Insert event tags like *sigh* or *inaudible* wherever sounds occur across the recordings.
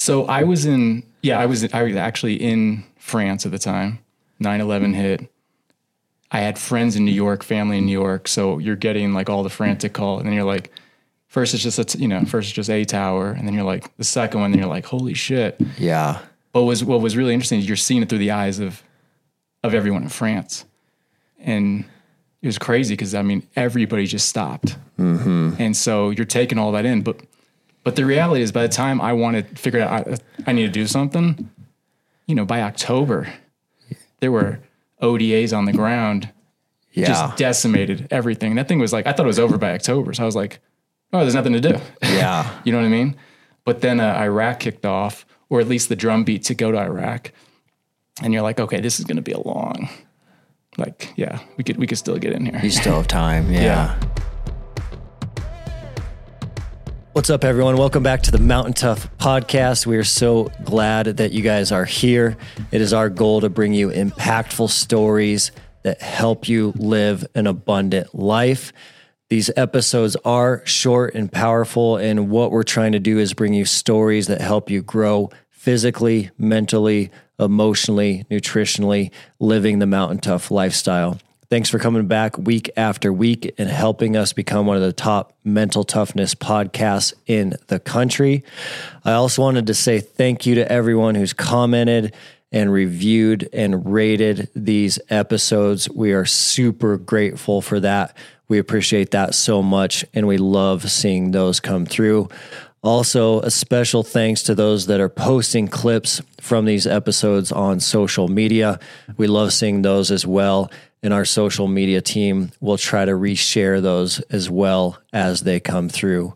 So I was in, yeah, I was, I was actually in France at the time. 9 11 hit. I had friends in New York, family in New York. So you're getting like all the frantic call. And then you're like, first it's just, a, you know, first it's just a tower. And then you're like, the second one, then you're like, holy shit. Yeah. But was, what was really interesting is you're seeing it through the eyes of, of everyone in France. And it was crazy because I mean, everybody just stopped. Mm-hmm. And so you're taking all that in. But, but the reality is by the time I wanted to figure out I, I need to do something, you know, by October, there were ODAs on the ground, Yeah. just decimated everything. That thing was like, I thought it was over by October. So I was like, oh, there's nothing to do. yeah. *laughs* you know what I mean? But then uh, Iraq kicked off, or at least the drum beat to go to Iraq. And you're like, okay, this is going to be a long, like, yeah, we could, we could still get in here. You still have time. *laughs* Yeah. Yeah. What's up, everyone? Welcome back to the Mountain Tough podcast. We are so glad that you guys are here. It is our goal to bring you impactful stories that help you live an abundant life. These episodes are short and powerful, and what we're trying to do is bring you stories that help you grow physically, mentally, emotionally, nutritionally, living the Mountain Tough lifestyle. Thanks for coming back week after week and helping us become one of the top mental toughness podcasts in the country. I also wanted to say thank you to everyone who's commented and reviewed and rated these episodes. We are super grateful for that. We appreciate that so much and we love seeing those come through. Also, a special thanks to those that are posting clips from these episodes on social media. We love seeing those as well. And our social media team will try to reshare those as well as they come through.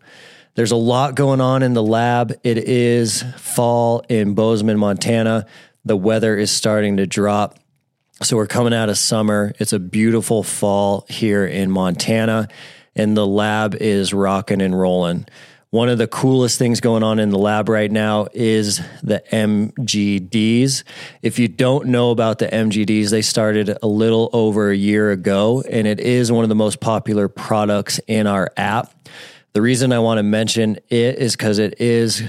There's a lot going on in the lab. It is fall in Bozeman, Montana. The weather is starting to drop. So we're coming out of summer. It's a beautiful fall here in Montana, and the lab is rocking and rolling. One of the coolest things going on in the lab right now is the MGDs. If you don't know about the MGDs, they started a little over a year ago, and it is one of the most popular products in our app. The reason I want to mention it is because it is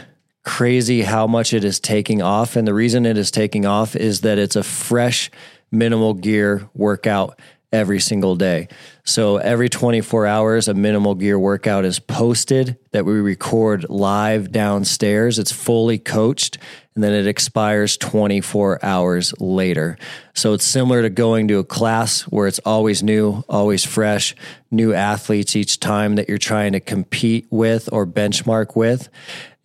crazy how much it is taking off. And the reason it is taking off is that it's a fresh minimal gear workout every single day. So every 24 hours, a minimal gear workout is posted that we record live downstairs. It's fully coached and then it expires 24 hours later. So it's similar to going to a class where it's always new, always fresh, new athletes each time that you're trying to compete with or benchmark with.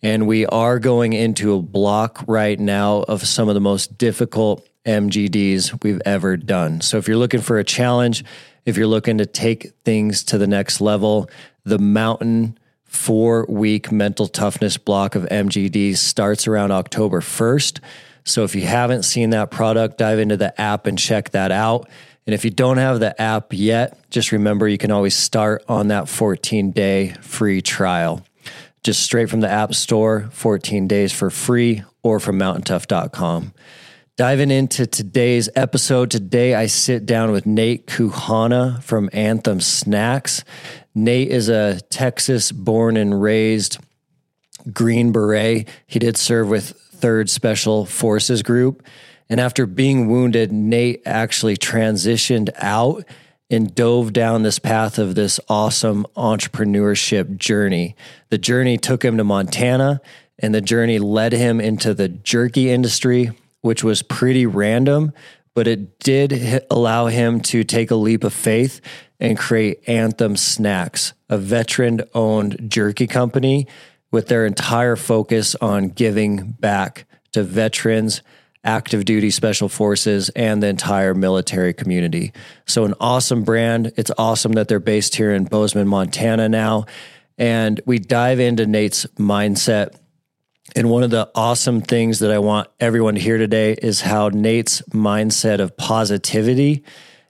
And we are going into a block right now of some of the most difficult MGDs we've ever done. So if you're looking for a challenge, if you're looking to take things to the next level, the mountain four week mental toughness block of MGDs starts around October 1st. So if you haven't seen that product, dive into the app and check that out. And if you don't have the app yet, just remember you can always start on that 14 day free trial. Just straight from the App Store, 14 days for free, or from mountaintough.com. Diving into today's episode, today I sit down with Nate Kouhana from Anthem Snacks. Nate is a Texas born and raised Green Beret. He did serve with 3rd Special Forces Group. And after being wounded, Nate actually transitioned out and dove down this path of this awesome entrepreneurship journey. The journey took him to Montana, and the journey led him into the jerky industry, which was pretty random, but it did allow him to take a leap of faith and create Anthem Snacks, a veteran owned jerky company with their entire focus on giving back to veterans, active duty special forces, and the entire military community. So, an awesome brand. It's awesome that they're based here in Bozeman, Montana now. And we dive into Nate's mindset. And one of the awesome things that I want everyone to hear today is how Nate's mindset of positivity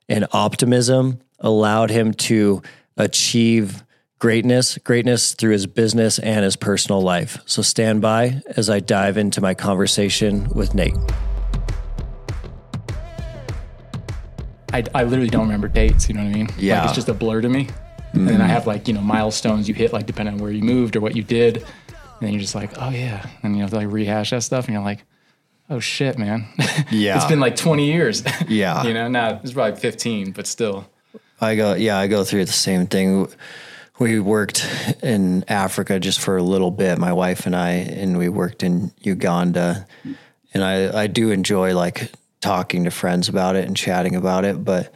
and optimism allowed him to achieve greatness, greatness through his business and his personal life. So stand by as I dive into my conversation with Nate. I, I literally don't remember dates. You know what I mean? Yeah. Like it's just a blur to me. And then I mm-hmm. have like, you know, milestones you hit, like depending on where you moved or what you did. And then you're just like, oh yeah. And you have to like rehash that stuff and you're like, oh shit, man. *laughs* Yeah. it's been like 20 years. *laughs* Yeah. you know, now it's probably 15, but still. I go, yeah, I go through the same thing. We worked in Africa just for a little bit, my wife and I, and we worked in Uganda. And I, I do enjoy like talking to friends about it and chatting about it, but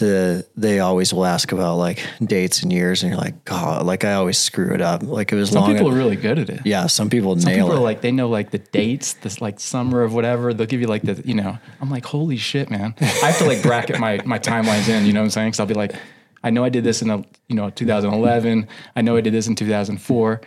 the they always will ask about like dates and years, and you're like, God, like I always screw it up. Like it was Some long. people are really good at it. yeah, some people Some nail people it. are like they know like the dates, this like summer of whatever. They'll give you like the you know. I'm like holy shit, man. I have to like bracket my my timelines in. You know what I'm saying? Because I'll be like, I know I did this in a, you know 2011. I know I did this in 2004.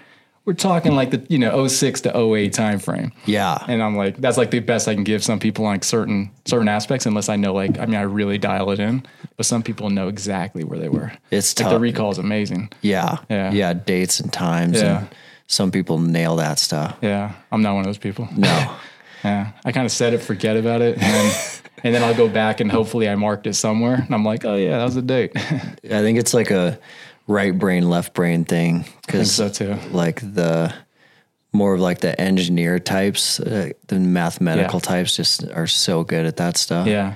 We're talking like the you know 06 to 08 time frame. yeah, And I'm like, that's like the best I can give some people on like certain certain aspects, unless I know like I mean I really dial it in. But some people know exactly where they were. It's like tough. the recall is amazing. yeah, Yeah. yeah, dates and times. Yeah. And some people nail that stuff. Yeah, I'm not one of those people. No. *laughs* Yeah, I kind of said it, forget about it, and then, and then I'll go back and hopefully I marked it somewhere, and I'm like, oh yeah, that was a date. *laughs* I think it's like a right brain, left brain thing. Because so too. like the more of like the engineer types, uh, the mathematical Yeah. types just are so good at that stuff. Yeah,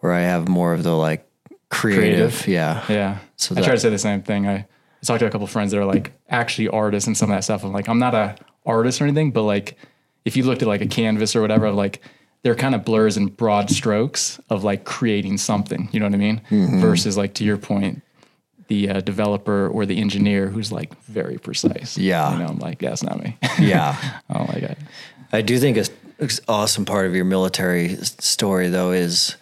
Where I have more of the like creative. Creative. Yeah. yeah. So I try to say the same thing. I, I talked to a couple of friends that are like actually artists and some of that stuff. I'm like, I'm not a artist or anything, but like if you looked at like a canvas or whatever, like they're kind of blurs and broad strokes of like creating something. You know what I mean? Mm-hmm. Versus like to your point, the uh, developer or the engineer who's like very precise. Yeah. You know, I'm like, that's not me. *laughs* Yeah. I don't like it. I do think a an awesome part of your military story, though, is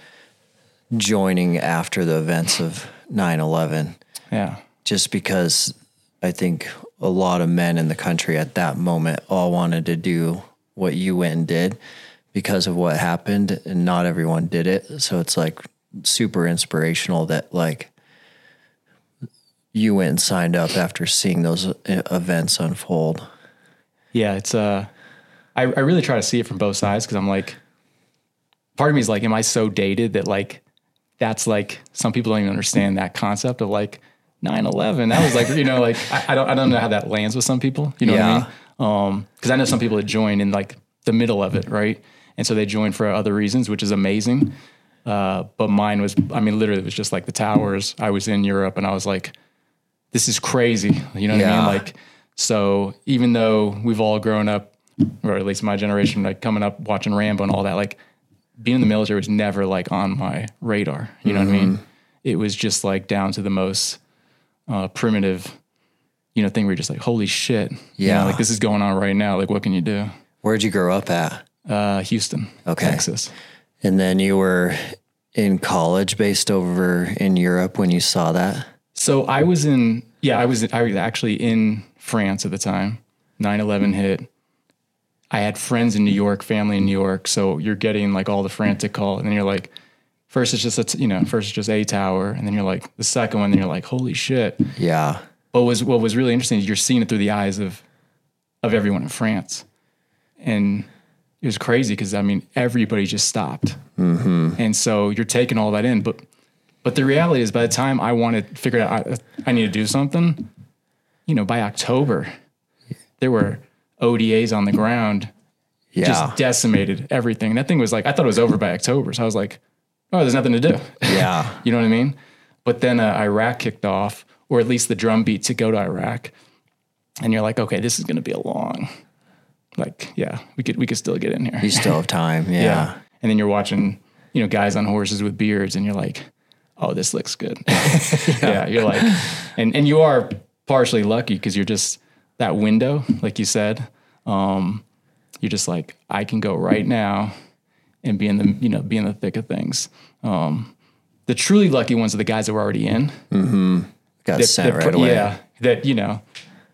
joining after the events of 9 11, Yeah. just because I think a lot of men in the country at that moment all wanted to do what you went and did because of what happened, and not everyone did it. So it's like super inspirational that, like, you went and signed up after seeing those uh, events unfold. Yeah, it's uh I, I really try to see it from both sides because I'm like part of me is like, am I so dated that like that's like some people don't even understand that concept of like 9-11. That was like, you know, like I, I don't I don't know how that lands with some people. You know Yeah. what I mean? Um, because I know some people that join in like the middle of it, right? And so they join for other reasons, which is amazing. Uh, but mine was, I mean, literally, it was just like the towers. I was in Europe, and I was like, "This is crazy." You know what I mean? Like, so even though we've all grown up, or at least my generation, like coming up watching Rambo and all that, like being in the military was never like on my radar. You know what I mean? Mm-hmm. It was just like down to the most uh, primitive, you know, thing where you're just like, "Holy shit!" You know, Yeah. like this is going on right now. Like, what can you do? Where'd you grow up at? Uh, Houston, Okay. Texas. And then you were in college based over in Europe when you saw that? So I was in, yeah, I was, I was actually in France at the time. 9-11 hit. I had friends in New York, family in New York. So you're getting like all the frantic call, and then you're like, first it's just a, t- you know, first it's just a tower, and then you're like the second one, then you're like, holy shit. Yeah. What was what was really interesting is you're seeing it through the eyes of of everyone in France, and it was crazy because I mean everybody just stopped, mm-hmm. and so you're taking all that in. But but the reality is, by the time I wanted figure out I, I need to do something, you know, by October, there were ODAs on the ground, Yeah. just decimated everything. That thing was like I thought it was over by October, so I was like, oh, there's nothing to do. yeah. *laughs* You know what I mean? But then uh, Iraq kicked off, or at least the drum beat to go to Iraq, and you're like, okay, this is going to be a long, like, yeah, we could we could still get in here. You still have time. *laughs* Yeah. yeah. And then you're watching, you know, guys on horses with beards, and you're like, oh, this looks good. *laughs* *laughs* yeah. you're like, and and you are partially lucky because you're just that window, like you said. Um, you're just like, I can go right now and be in the you know be in the thick of things. Um, the truly lucky ones are the guys that were already in. Got That- sent that- right away. Yeah, that you know,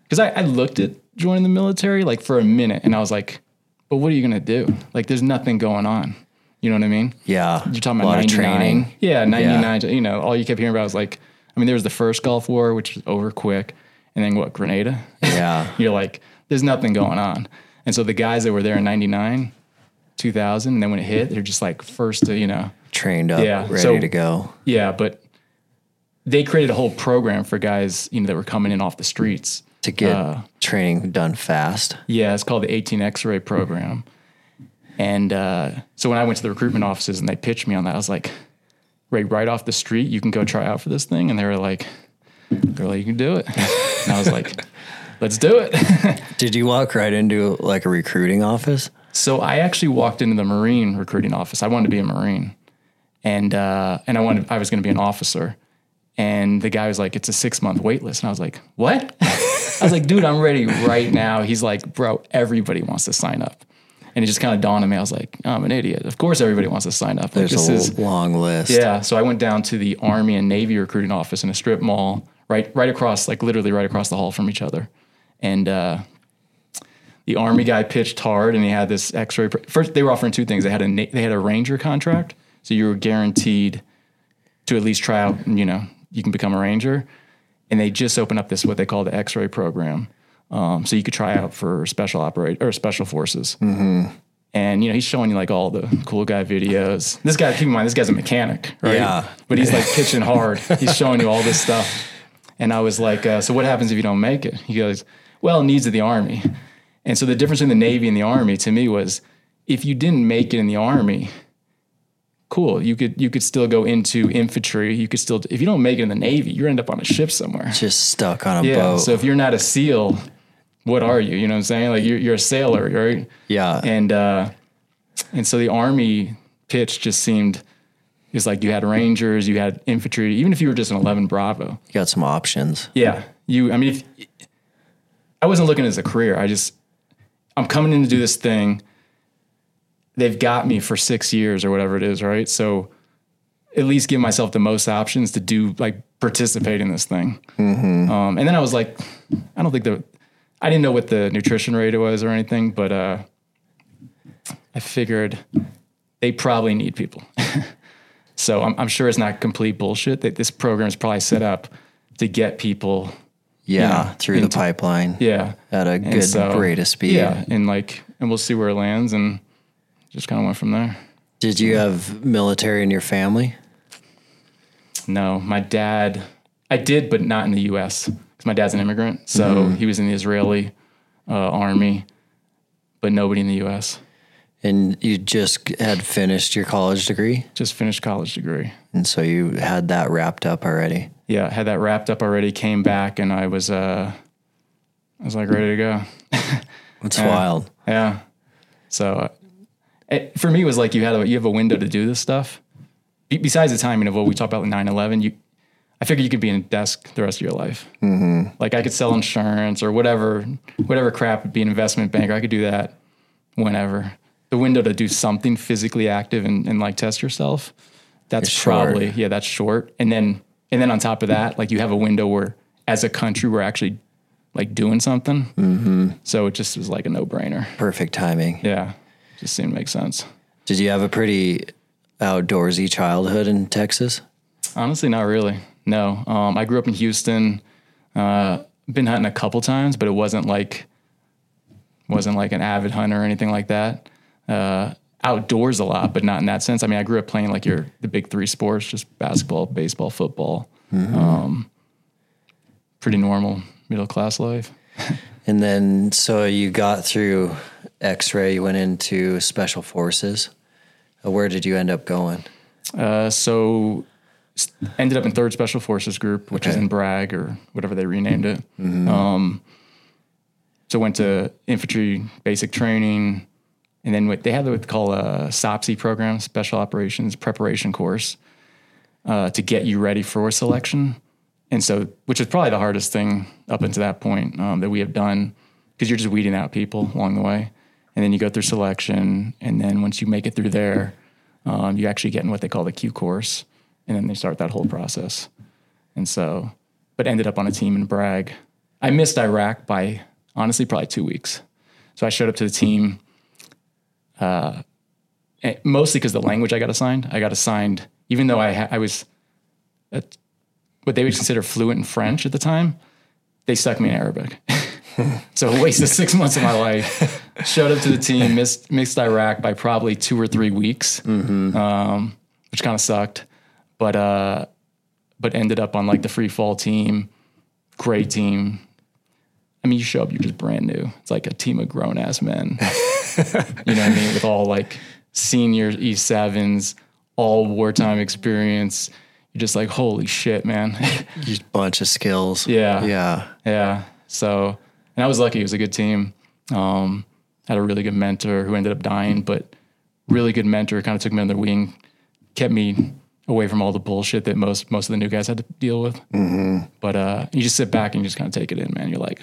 because I, I looked at joining the military like for a minute, and I was like, but what are you gonna do? Like, there's nothing going on. You know what I mean? Yeah. You're talking a about lot 99. of training. Yeah, 99. You know, all you kept hearing about was like, I mean, there was the first Gulf War, which was over quick, and then what, Grenada? Yeah. *laughs* You're like, there's nothing going on. And so the guys that were there in 99, 2000, and then when it hit, they're just like first to, you know, Trained up, Yeah, ready so- to go. yeah, but they created a whole program for guys, you know, that were coming in off the streets. to get uh, training done fast. Yeah, it's called the 18 X-ray program. And uh, so when I went to the recruitment offices and they pitched me on that, I was like, right, right off the street, you can go try out for this thing. And they were like, they're you can do it. And I was like, *laughs* let's do it. *laughs* Did you walk right into like a recruiting office? so I actually walked into the Marine recruiting office. I wanted to be a Marine, and uh, and I wanted I was going to be an officer. And the guy was like, "It's a six month wait list," and I was like, "What?" *laughs* I was like, "Dude, I'm ready right now." He's like, "Bro, everybody wants to sign up." And it just kind of dawned on me. I was like, I'm an idiot. Of course, everybody wants to sign up. Like, There's this a is long list. yeah. So I went down to the Army and Navy recruiting office in a strip mall, right, right across, like literally right across the hall from each other. And uh, the Army guy pitched hard, and he had this X-ray. Pr- First, they were offering two things. They had a na- they had a Ranger contract, so you were guaranteed to at least try out. And, you know, you can become a Ranger. And they just opened up this what they call the X-ray program, um, so you could try out for special operate or special forces. And you know, he's showing you like all the cool guy videos. This guy, keep in mind, this guy's a mechanic, right? Yeah. But he's like *laughs* pitching hard. He's showing you all this stuff. And I was like, uh, so what happens if you don't make it? He goes, well, needs of the army. And so the difference in the Navy and the Army to me was if you didn't make it in the Army, cool. You could you could still go into infantry. You could still if you don't make it in the Navy, you end up on a ship somewhere. Just stuck on a boat. Yeah. boat. So if you're not a SEAL, what are you? You know what I'm saying? Like you're you're a sailor, right? yeah. and uh, and so the army pitch just seemed it's like you had rangers, you had infantry, even if you were just an 11 Bravo. you got some options. Yeah, you. I mean, if, I wasn't looking as a career. I just I'm coming in to do this thing. They've got me for six years or whatever it is, right? So at least give myself the most options to do like participate in this thing. Um, and then I was like, I don't think the I didn't know what the nutrition rate was or anything, but uh, I figured they probably need people. *laughs* so I'm, I'm sure it's not complete bullshit that this program is probably set up to get people Yeah. Yeah. Through the pipeline yeah. at a good so- rate of speed. Yeah. And like, and we'll see where it lands and just kind of went from there. Did you have military in your family? No, my dad, I did, but not in the US my dad's an immigrant. So he was in the Israeli uh, army, but nobody in the US. And you just had finished your college degree. Just finished college degree. And so you had that wrapped up already. Yeah. Had that wrapped up already, came back and I was, uh, I was like ready to go. *laughs* It's wild. Yeah. So uh, it, for me, it was like you had a, you have a window to do this stuff. Be, besides the timing of what we talked about with 9-11, you, I figured you could be in a desk the rest of your life. Mm-hmm. Like I could sell insurance or whatever, whatever crap, be an investment banker. I could do that whenever. The window to do something physically active and, and like test yourself, that's probably, yeah, that's short. And then, and then on top of that, like you have a window where as a country, we're actually like doing something. Mm-hmm. So it just was like a no brainer. Perfect timing. Yeah, just seemed to make sense. Did you have a pretty outdoorsy childhood in Texas? Honestly, not really. No, um, I grew up in Houston. Uh, been hunting a couple times, but it wasn't like wasn't like an avid hunter or anything like that. Uh, outdoors a lot, but not in that sense. I mean, I grew up playing like your the big three sports, just basketball, baseball, football. Um, pretty normal middle class life. *laughs* And then, so you got through X ray, you went into special forces. Uh, Where did you end up going? Uh, so ended up in third special forces group, which is in Bragg or whatever they renamed it. Um, so went to infantry basic training, and then what they had what they call a SOPC program, Special Operations Preparation Course, uh, to get you ready for selection. And so, which is probably the hardest thing up until that point um, that we have done, because you're just weeding out people along the way, and then you go through selection, and then once you make it through there, um, you actually get in what they call the Q course, and then they start that whole process. And so, but ended up on a team in Bragg. I missed Iraq by honestly probably two weeks. So I showed up to the team, uh, eh, mostly because the language I got assigned. I got assigned, even though I ha- I was at what they would consider fluent in French at the time. They stuck me in Arabic. *laughs* so I wasted six months of my life. Showed up to the team, missed missed Iraq by probably two or three weeks, um, which kind of sucked. But uh, but ended up on like the free fall team, great team. I mean, you show up, you're just brand new. It's like a team of grown ass men. *laughs* you know what I mean? With all like senior E7s, all wartime experience. You're just like, holy shit, man. *laughs* Just bunch of skills. Yeah. Yeah. yeah. So, and I was lucky. It was a good team. Um, had a really good mentor who ended up dying, but really good mentor. Kind of took me under the wing, kept me away from all the bullshit that most most of the new guys had to deal with. But uh, you just sit back and you just kind of take it in, man. You're like,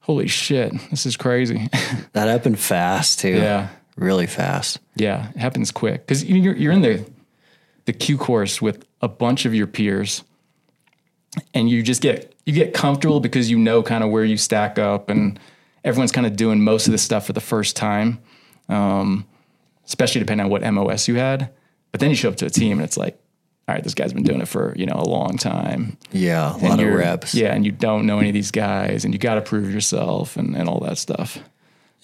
holy shit, this is crazy. *laughs* That happened fast too. yeah, Really fast. yeah, it happens quick because you're you're in the the Q course with a bunch of your peers, and you just get you get comfortable because you know kind of where you stack up, and everyone's kind of doing most of the stuff for the first time, um, especially depending on what MOS you had. But then you show up to a team and it's like, all right, this guy's been doing it for you know a long time. Yeah. A lot of reps. Yeah, and you don't know any of these guys, and you got to prove yourself and, and all that stuff.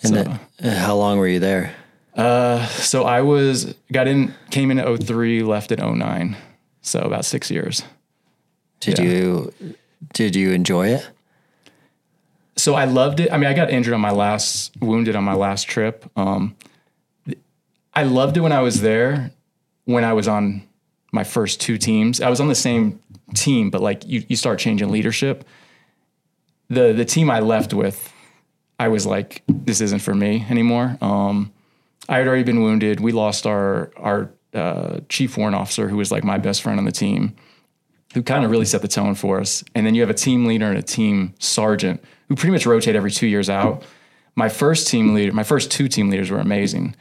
And so, then, uh, how long were you there? Uh, so I was got in, came in at 03, left at 09. So about six years. Did Yeah. you did you enjoy it? So I loved it. I mean, I got injured on my last, wounded on my last trip. Um, I loved it when I was there. When I was on my first two teams, I was on the same team, but like you, you start changing leadership. The the team I left with, I was like, this isn't for me anymore. Um, I had already been wounded. We lost our our uh, chief warrant officer, who was like my best friend on the team, who kind of really set the tone for us. And then you have a team leader and a team sergeant who pretty much rotate every two years out. My first team leader, my first two team leaders were amazing.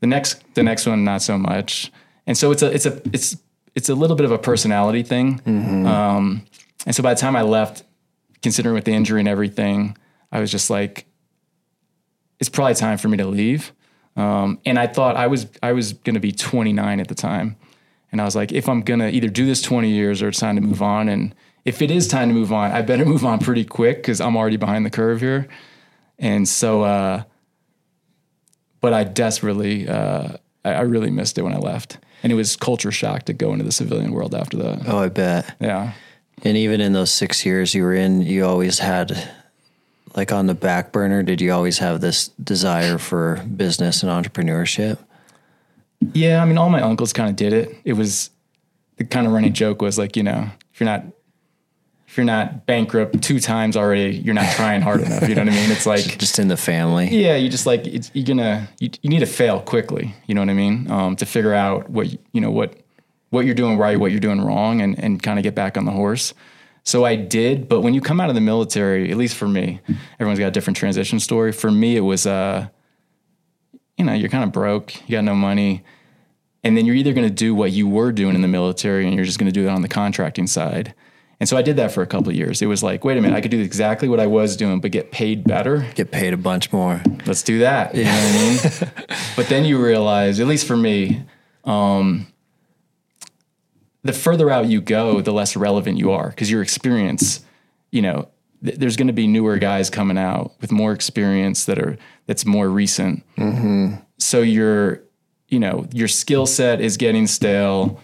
The next the next one not so much. And so it's a it's a it's it's a little bit of a personality thing. Um, and so by the time I left, considering with the injury and everything, I was just like, it's probably time for me to leave. Um, and I thought I was I was going to be 29 at the time, and I was like, if I'm gonna either do this 20 years or it's time to move on, and if it is time to move on, I better *laughs* move on pretty quick because I'm already behind the curve here. And so, uh, but I desperately, uh, I, I really missed it when I left, and it was culture shock to go into the civilian world after that. Oh, I bet. Yeah. And even in those six years you were in, you always had, like on the back burner, did you always have this desire for business and entrepreneurship? Yeah, I mean, all my uncles kind of did it. It was the kind of running joke was like, you know, if you're not if you're not bankrupt two times already, you're not trying hard enough. You know what I mean? It's *laughs* like, Just in the family. yeah, you just like it's, you're gonna you, you need to fail quickly. You know what I mean? Um, to figure out what you know what what you're doing right, what you're doing wrong, and and kind of get back on the horse. So I did, but when you come out of the military, at least for me, everyone's got a different transition story. For me, it was uh, you know, you're kind of broke, you got no money, and then you're either going to do what you were doing in the military, and you're just going to do it on the contracting side. And so I did that for a couple of years. It was like, wait a minute, I could do exactly what I was doing, but get paid better. Get paid a bunch more. Let's do that. You know what I mean? *laughs* but then you realize, at least for me, um, the further out you go, the less relevant you are because your experience, you know, th- there's going to be newer guys coming out with more experience that are that's more recent. So your, you know, your skill set is getting stale.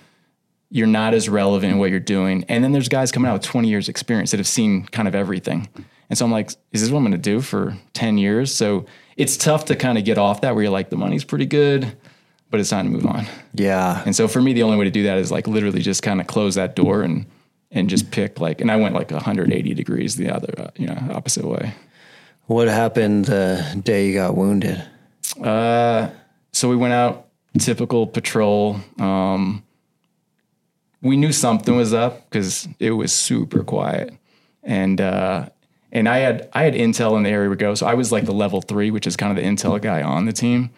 You're not as relevant in what you're doing. And then there's guys coming out with 20 years experience that have seen kind of everything. And so I'm like, is this what I'm going to do for 10 years? So it's tough to kind of get off that where you're like, the money's pretty good, but it's time to move on. Yeah. And so for me, the only way to do that is like literally just kind of close that door and and just pick like, and I went like 180 degrees the other, uh, you know, opposite way. What happened the day you got wounded? Uh, So we went out, typical patrol. Um, we knew something was up because it was super quiet, and uh, and I had I had intel in the area we go. So I was like the level three, which is kind of the intel guy on the team.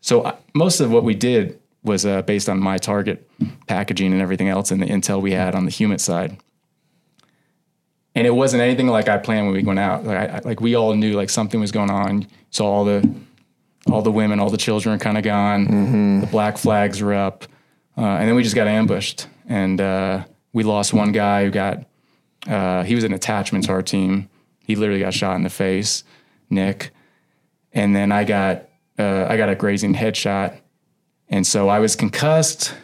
So I, most of what we did was uh, based on my target packaging and everything else, and the intel we had on the human side. And it wasn't anything like I planned when we went out. Like, I, I- like we all knew like something was going on. So all the all the women, all the children are kind of gone. The black flags were up, uh, and then we just got ambushed, and uh, we lost one guy who got. Uh, he was an attachment to our team. He literally got shot in the face, Nick, and then I got uh, I got a grazing headshot, and so I was concussed.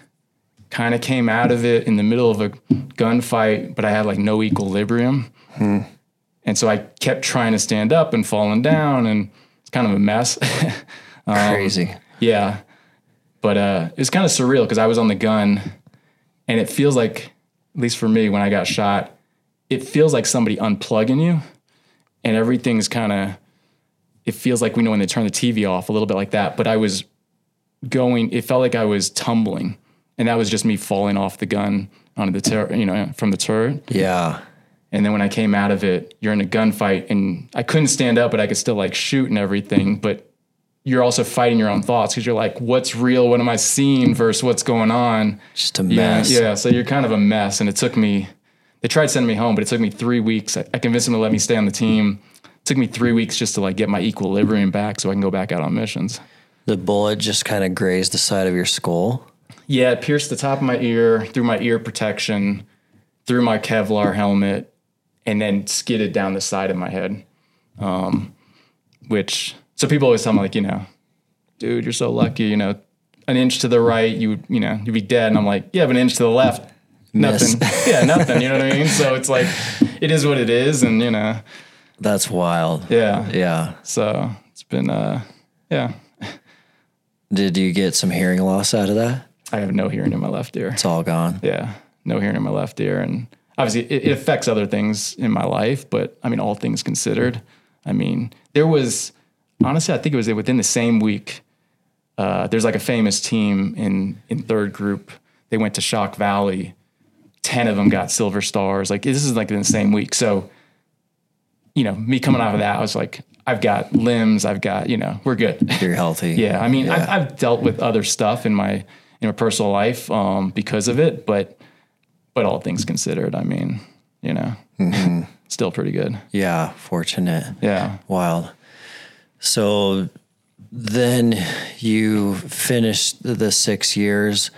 Kind of came out of it in the middle of a gunfight, but I had like no equilibrium. And And so I kept trying to stand up and falling down, and it's kind of a mess. *laughs* Um, Crazy. yeah. But uh, it was kind of surreal because I was on the gun and it feels like, at least for me, when I got shot, it feels like somebody unplugging you and everything's kind of, it feels like we know when they turn the TV off, a little bit like that. But I was going, it felt like I was tumbling and that was just me falling off the gun onto the turret, you know, from the turret. Yeah. And then when I came out of it, you're in a gunfight and I couldn't stand up, but I could still like shoot and everything. But you're also fighting your own thoughts because you're like, what's real? What am I seeing versus what's going on? Just a Yeah, mess. yeah. So you're kind of a mess. And it took me, they tried sending me home, but it took me three weeks. I, I convinced them to let me stay on the team. It took me three weeks just to like get my equilibrium back so I can go back out on missions. The bullet just kind of grazed the side of your skull. Yeah, it pierced the top of my ear, through my ear protection, through my Kevlar helmet, and then skidded down the side of my head. Um, which so people always tell me like, you know, dude, you're so lucky. You know, an inch to the right, you would, you know, you'd be dead. And I'm like, yeah, but an inch to the left, nothing. *laughs* yeah, nothing. You know what I mean? So it's like, it is what it is, and you know, That's wild. yeah. Yeah. So it's been, uh, yeah. Did you get some hearing loss out of that? I have no hearing in my left ear. It's all gone. yeah, no hearing in my left ear, and obviously it, it affects other things in my life. But I mean, all things considered, I mean, there was honestly, I think it was within the same week. Uh, there's like a famous team in in third group. They went to Shok Valley. Ten of them got silver stars. Like this is like in the same week. So, you know, me coming off of that, I was like, I've got limbs. I've got, you know, we're good. You're healthy. *laughs* Yeah, I mean, Yeah. I've, I've dealt with other stuff in my in my personal life um, because of it, but but all things considered, I mean, you know, Mm-hmm. *laughs* still pretty good. Yeah. Fortunate. Yeah. Wild. So then you finished the six years,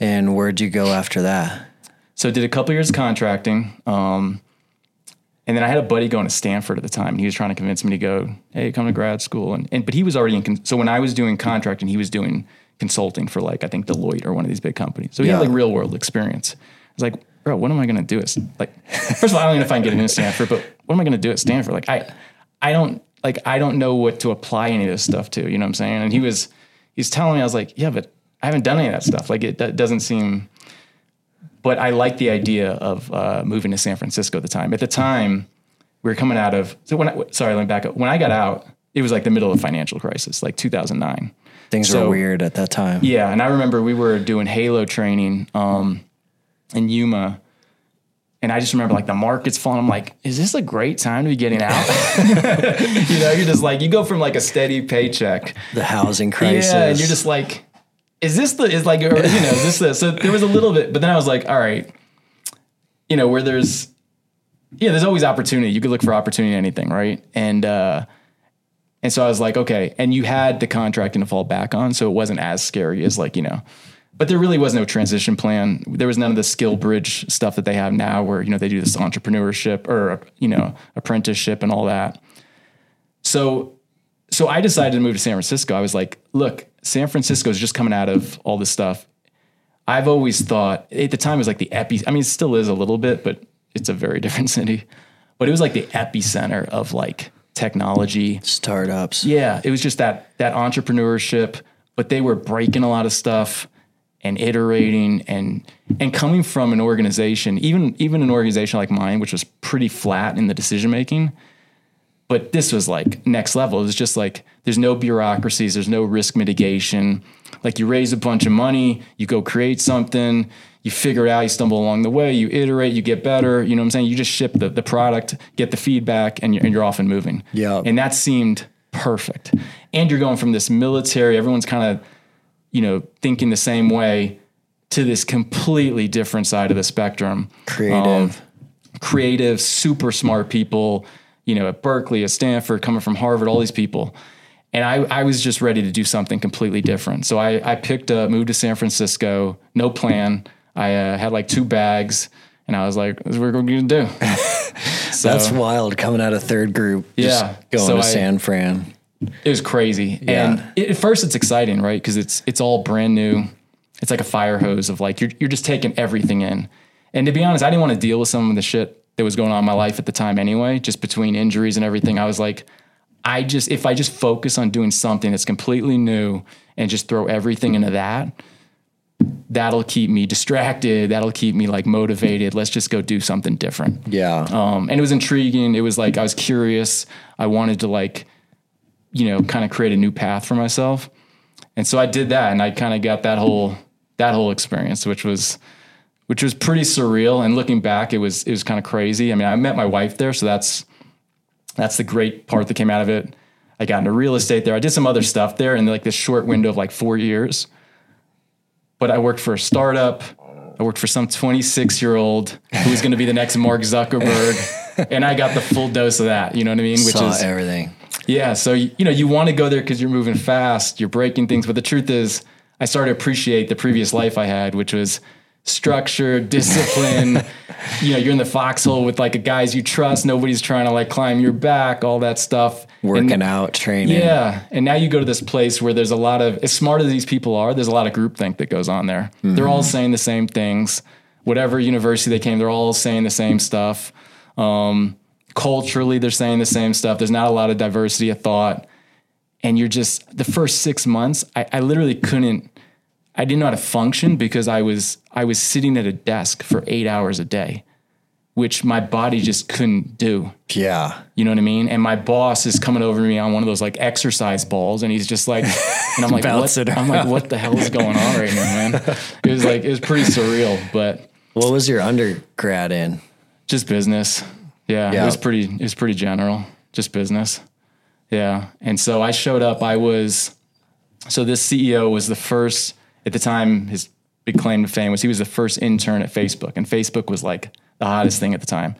and where'd you go after that? So did a couple years of contracting, um, and then I had a buddy going to Stanford at the time, and he was trying to convince me to go, hey, come to grad school, and, and but he was already in. Con- so when I was doing contracting, he was doing consulting for like I think Deloitte or one of these big companies. So he Yeah. had like real world experience. I was like, bro, what am I going to do? At, like, *laughs* first of all, I don't even know if I can get into Stanford, but what am I going to do at Stanford? Like, I, I don't like I don't know what to apply any of this stuff to. You know what I'm saying? And he was, he's telling me, I was like, yeah, but I haven't done any of that stuff. Like, it, that doesn't seem. But I like the idea of uh, moving to San Francisco at the time. At the time, we were coming out of. So when I, sorry, let me back up. When I got out, it was like the middle of financial crisis, like 2009. Things So- were weird at that time. Yeah, and I remember we were doing Halo training um, in Yuma, and I just remember like the market's falling. I'm like, is this a great time to be getting out? *laughs* *laughs* you know, you're just like you go from like a steady paycheck, The housing crisis. yeah, and you're just like, is this the is like or, you know is this the so there was a little bit, but then I was like, all right, you know where there's yeah, there's always opportunity. You could look for opportunity in anything, right? And uh, and so I was like, okay, and you had the contracting to fall back on, so it wasn't as scary as like you know. But there really was no transition plan. There was none of the skill bridge stuff that they have now, where you know they do this entrepreneurship or you know apprenticeship and all that. So so I decided to move to San Francisco. I was like, look, San Francisco is just coming out of all this stuff. I've always thought at the time it was like the epi. I mean, it still is a little bit, but it's a very *laughs* different city. But it was like the epicenter of like technology. Startups. Yeah, it was just that that entrepreneurship, but they were breaking a lot of stuff and iterating and and coming from an organization, even even an organization like mine, which was pretty flat in the decision making. But this was like next level. It was just like there's no bureaucracies, there's no risk mitigation. Like you raise a bunch of money, you go create something, you figure it out, you stumble along the way, you iterate, you get better. You know what I'm saying? You just ship the, the product, get the feedback, and you're, and you're off and moving. Yeah. And that seemed perfect. And you're going from this military, everyone's kind of, you know, thinking the same way to this completely different side of the spectrum. Creative. creative, super smart people, you know, at Berkeley, at Stanford, coming from Harvard, all these people. And I, I was just ready to do something completely different. So I, I picked up, moved to San Francisco, no plan. I uh, had like two bags, and I was like, "This is what we're going to do." *laughs* so That's wild coming out of third group. just Yeah. Going So to I- San Fran. It was crazy. Yeah. And it, at first, it's exciting, right? Because it's it's all brand new. It's like a fire hose of like you're you're just taking everything in. And to be honest, I didn't want to deal with some of the shit that was going on in my life at the time anyway, just between injuries and everything. I was like, I just, if I just focus on doing something that's completely new and just throw everything into that, that'll keep me distracted. That'll keep me like motivated. Let's just go do something different. Yeah. Um, and it was intriguing. It was like I was curious. I wanted to like, you know, kind of create a new path for myself. And so I did that, and I kind of got that whole that whole experience, which was which was pretty surreal. And looking back, it was it was kind of crazy. I mean, I met my wife there, so that's that's the great part that came out of it. I got into real estate there. I did some other stuff there in like this short window of like four years. But I worked for a startup. I worked for some 26 year old who was going to be the next Mark Zuckerberg. *laughs* and I got the full dose of that. You know what I mean? Which Saw is everything. Yeah. So, you know, you want to go there because you're moving fast, you're breaking things. But the truth is, I started to appreciate the previous life I had, which was structure, discipline. *laughs* you know, you're in the foxhole with like a guys you trust. Nobody's trying to like climb your back, all that stuff. Working and, out, training. Yeah. And now you go to this place where there's a lot of, as smart as these people are, there's a lot of groupthink that goes on there. Mm-hmm. They're all saying the same things. Whatever university they came, they're all saying the same stuff. Um, culturally, they're saying the same stuff. There's not a lot of diversity of thought. And you're just, the first six months, I, I literally couldn't I didn't know how to function because I was I was sitting at a desk for eight hours a day, which my body just couldn't do. Yeah. You know what I mean? And my boss is coming over to me on one of those like exercise balls and he's just like *laughs* and I'm like what I'm like, what the hell is going on right now, man? *laughs* It was like it was pretty surreal. But what was your undergrad in? Just business. Yeah. yeah. It was pretty it was pretty general. Just business. Yeah. And so I showed up, I was so this CEO was the first at the time, his big claim to fame was he was the first intern at Facebook, and Facebook was like the hottest thing at the time.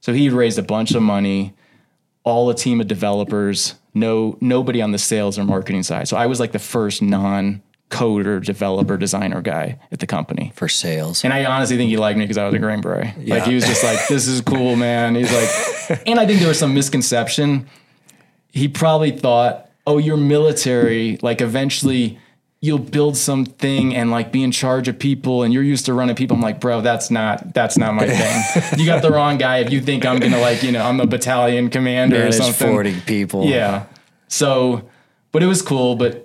So he raised a bunch of money, all a team of developers, no nobody on the sales or marketing side. So I was like the first non coder, developer, designer guy at the company for sales. And I honestly think he liked me because I was a Green Beret. Yeah. Like he was just like, "This is cool, man." He's like, *laughs* and I think there was some misconception. He probably thought, "Oh, you're military. Like eventually." you'll build something and like be in charge of people and you're used to running people. I'm like, bro, that's not that's not my thing. *laughs* you got the wrong guy if you think I'm gonna like, you know, I'm a battalion commander Manage or something. 40 people. Yeah. So but it was cool, but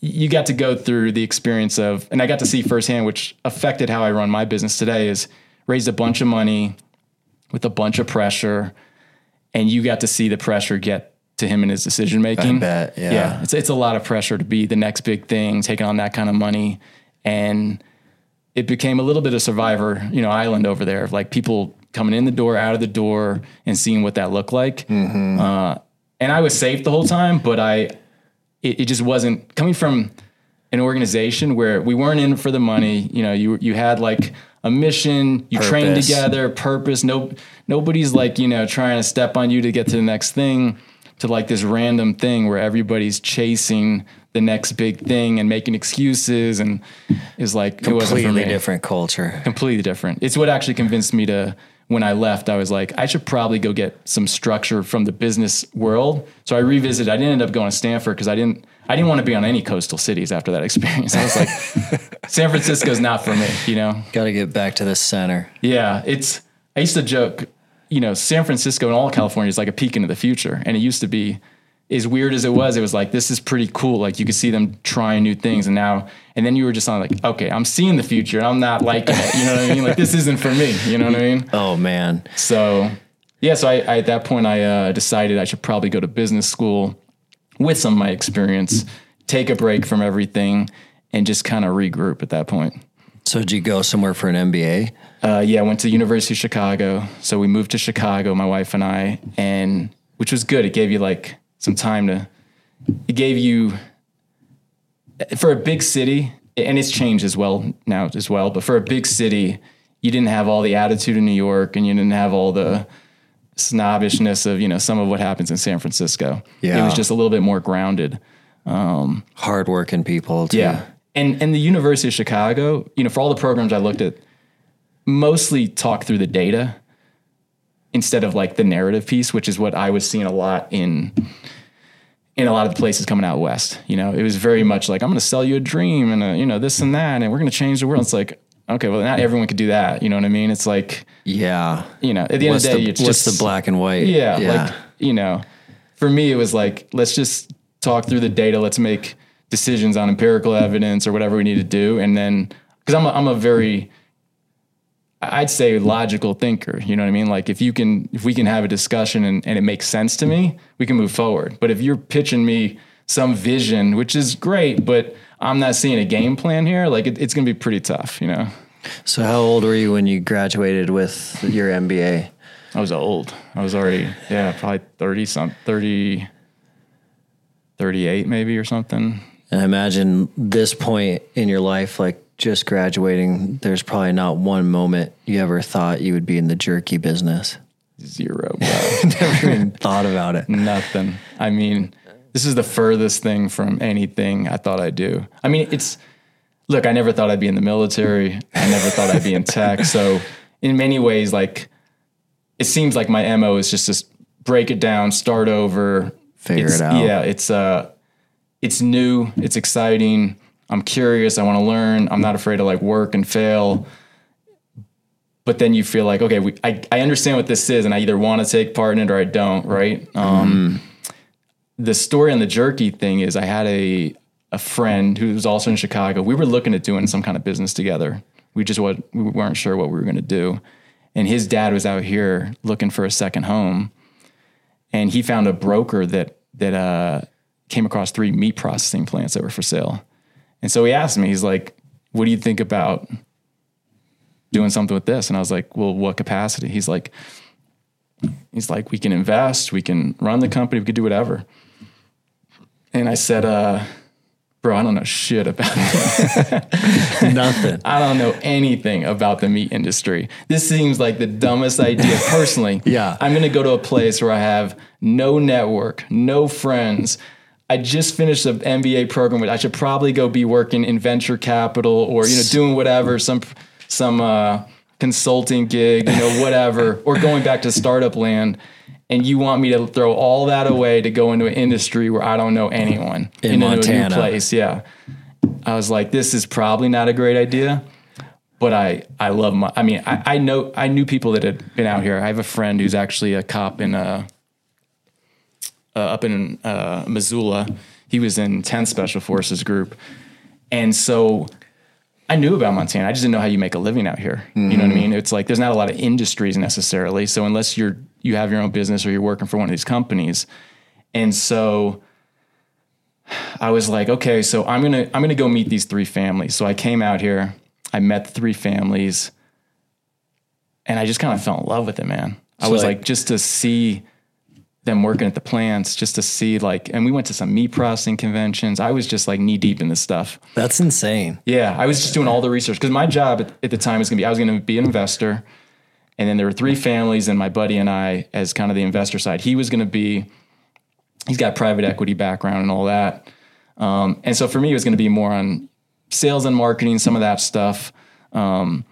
you got to go through the experience of and I got to see firsthand, which affected how I run my business today, is raised a bunch of money with a bunch of pressure. And you got to see the pressure get to him in his decision making. I bet, yeah. yeah. It's it's a lot of pressure to be the next big thing, taking on that kind of money. And it became a little bit of survivor, you know, island over there of like people coming in the door, out of the door, and seeing what that looked like. Mm-hmm. Uh, and I was safe the whole time, but I, it, it, just wasn't coming from an organization where we weren't in for the money. You know, you you had like a mission, you purpose. trained together, purpose. No, nobody's like you know trying to step on you to get to the next thing to like this random thing where everybody's chasing the next big thing and making excuses and is like it wasn't completely different culture. Completely different. It's what actually convinced me to when I left, I was like, I should probably go get some structure from the business world. So I revisited. I didn't end up going to Stanford because I didn't I didn't want to be on any coastal cities after that *laughs* experience. I was like, *laughs* San Francisco's not for me, you know. Got to get back to the center. Yeah, it's. I used to joke you know, San Francisco and all California is like a peek into the future. And it used to be as weird as it was, it was like, this is pretty cool. Like you could see them trying new things. And now, and then you were just on like, okay, I'm seeing the future and I'm not liking it. You know what I mean? Like this isn't for me. You know what I mean? Oh man. So yeah. So I, I at that point, I uh, decided I should probably go to business school with some of my experience, take a break from everything and just kind of regroup at that point. So did you go somewhere for an MBA? Uh, yeah, I went to University of Chicago. So we moved to Chicago, my wife and I, and which was good. It gave you like some time to. It gave you for a big city, and it's changed as well now as well. But for a big city, you didn't have all the attitude in New York, and you didn't have all the snobbishness of you know some of what happens in San Francisco. Yeah, it was just a little bit more grounded. Um, Hardworking people. Too. Yeah, and and the University of Chicago, you know, for all the programs I looked at, mostly talk through the data instead of like the narrative piece, which is what I was seeing a lot in in a lot of the places coming out west. You know, it was very much like I'm going to sell you a dream and a, you know this and that, and we're going to change the world. It's like okay, well, not everyone could do that. You know what I mean? It's like, Yeah. you know, at the What's end of the day, the, it's just the black and white? Yeah, like you know, for me, it was like let's just talk through the data. Let's make decisions on empirical evidence or whatever we need to do, and then because I'm a, I'm a very I'd say logical thinker. You know what I mean? Like if you can, if we can have a discussion and, and it makes sense to me, we can move forward. But if you're pitching me some vision, which is great, but I'm not seeing a game plan here, like it, it's going to be pretty tough. You know, So how old were you when you graduated with your MBA? I was old. I was already, yeah, probably 30 some 30, 38 maybe or something. And I imagine this point in your life, like just graduating, there's probably not one moment you ever thought you would be in the jerky business. Zero. *laughs* Never even thought about it. Nothing. I mean, this is the furthest thing from anything I thought I'd do. I mean, it's look, I never thought I'd be in the military. I never thought I'd be in tech. So in many ways, like it seems like my MO is just to break it down, start over. Figure It's- it out. Yeah, it's uh it's new, it's exciting. I'm curious, I want to learn. I'm not afraid to like work and fail. But then you feel like, okay, we, I, I understand what this is, and I either want to take part in it or I don't, right? Um, the story on the jerky thing is I had a a friend who was also in Chicago. We were looking at doing some kind of business together. We just wa- we weren't sure what we were going to do. And his dad was out here looking for a second home, and he found a broker that that uh, came across three meat processing plants that were for sale. And so he asked me, he's like, "What do you think about doing something with this?" And I was like, "Well, what capacity?" He's like, "He's like, we can invest, we can run the company, we could do whatever." And I said, uh, "Bro, I don't know shit about it. *laughs* Nothing. *laughs* I don't know anything about the meat industry. This seems like the dumbest idea personally. *laughs* Yeah. I'm going to go to a place where I have no network, no friends. I just finished an MBA program. I should probably go be working in venture capital or, you know, doing whatever, some, some, uh, consulting gig, you know, whatever, *laughs* or going back to startup land. And you want me to throw all that away to go into an industry where I don't know anyone In into Montana. a new place. Yeah. I was like, this is probably not a great idea, but I, I love my, I mean, I, I know, I knew people that had been out here. I have a friend who's actually a cop in, uh, uh, up in, uh, Missoula. He was in 10 special forces group. And so I knew about Montana. I just didn't know how you make a living out here. You know what I mean? It's like, there's not a lot of industries necessarily. So unless you're, you have your own business or you're working for one of these companies. And so, I was like, okay, so I'm gonna I'm gonna go meet these three families. So I came out here, I met the three families, and I just kind of fell in love with it, man. I was like- like, just to see them working at the plants, just to see like, and we went to some meat processing conventions. I was just like knee deep in this stuff. That's insane. Yeah, I was just doing all the research because my job at, at the time was gonna be I was gonna be an investor, and then there were three families, and my buddy and I, as kind of the investor side, he was gonna be. He's got private equity background and all that, um, and so for me, it was gonna be more on sales and marketing, some of that stuff, um,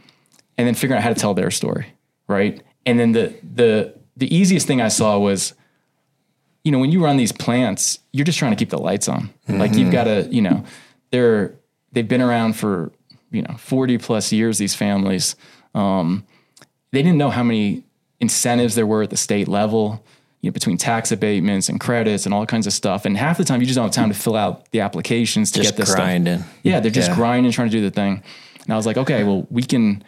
and then figuring out how to tell their story, right? And then the the the easiest thing I saw was you know, when you run these plants, you're just trying to keep the lights on. Like you've got to, you know, they're they've been around for you know 40 plus years. These families, um, they didn't know how many incentives there were at the state level. You know, between tax abatements and credits and all kinds of stuff. And half the time, you just don't have time to fill out the applications to Just get this grinding. stuff. Yeah, they're just Yeah. grinding, trying to do the thing. And I was like, okay, well, we can.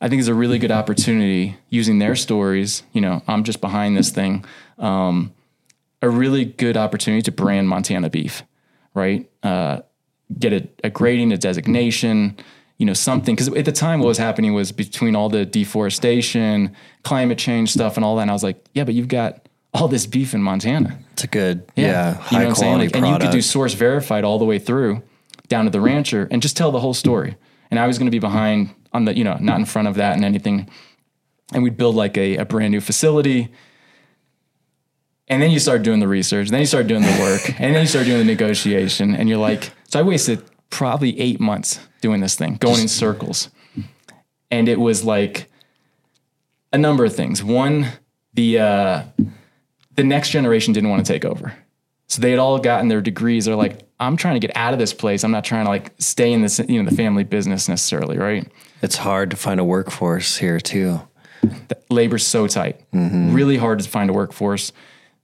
I think it's a really good opportunity using their stories. You know, I'm just behind this thing. Um, a really good opportunity to brand Montana beef, right? Uh, get a, a grading, a designation, you know, something. Because at the time, what was happening was between all the deforestation, climate change stuff, and all that. And I was like, yeah, but you've got all this beef in Montana. It's a good, yeah, You know high I'm saying? quality Like, and you could do source verified all the way through down to the rancher and just tell the whole story. And I was going to be behind on the, you know, not in front of that and anything. And we'd build like a, a brand new facility. And then you start doing the research, then you start doing the work, and then you start doing the negotiation. And you're like, so I wasted probably eight months doing this thing, going in circles. And it was like a number of things. One, the uh, the next generation didn't want to take over. So they had all gotten their degrees. They're like, I'm trying to get out of this place. I'm not trying to like stay in this, you know, the family business necessarily, right? It's hard to find a workforce here too. The labor's so tight, really hard to find a workforce.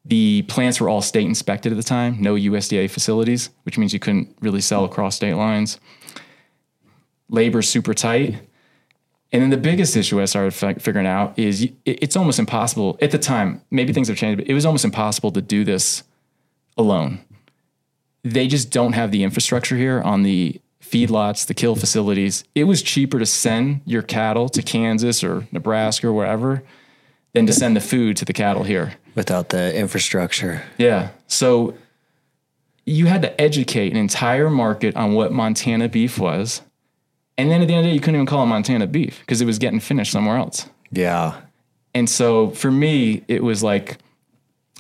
The plants were all state inspected at the time, no USDA facilities, which means you couldn't really sell across state lines. Labor's super tight. And then the biggest issue I started fi- figuring out is it- it's almost impossible at the time. Maybe things have changed, but it was almost impossible to do this alone. They just don't have the infrastructure here on the feedlots, the kill facilities. It was cheaper to send your cattle to Kansas or Nebraska or wherever than to send the food to the cattle here. Without the infrastructure. Yeah. So you had to educate an entire market on what Montana beef was. And then at the end of the day, you couldn't even call it Montana beef because it was getting finished somewhere else. Yeah. And so for me, it was like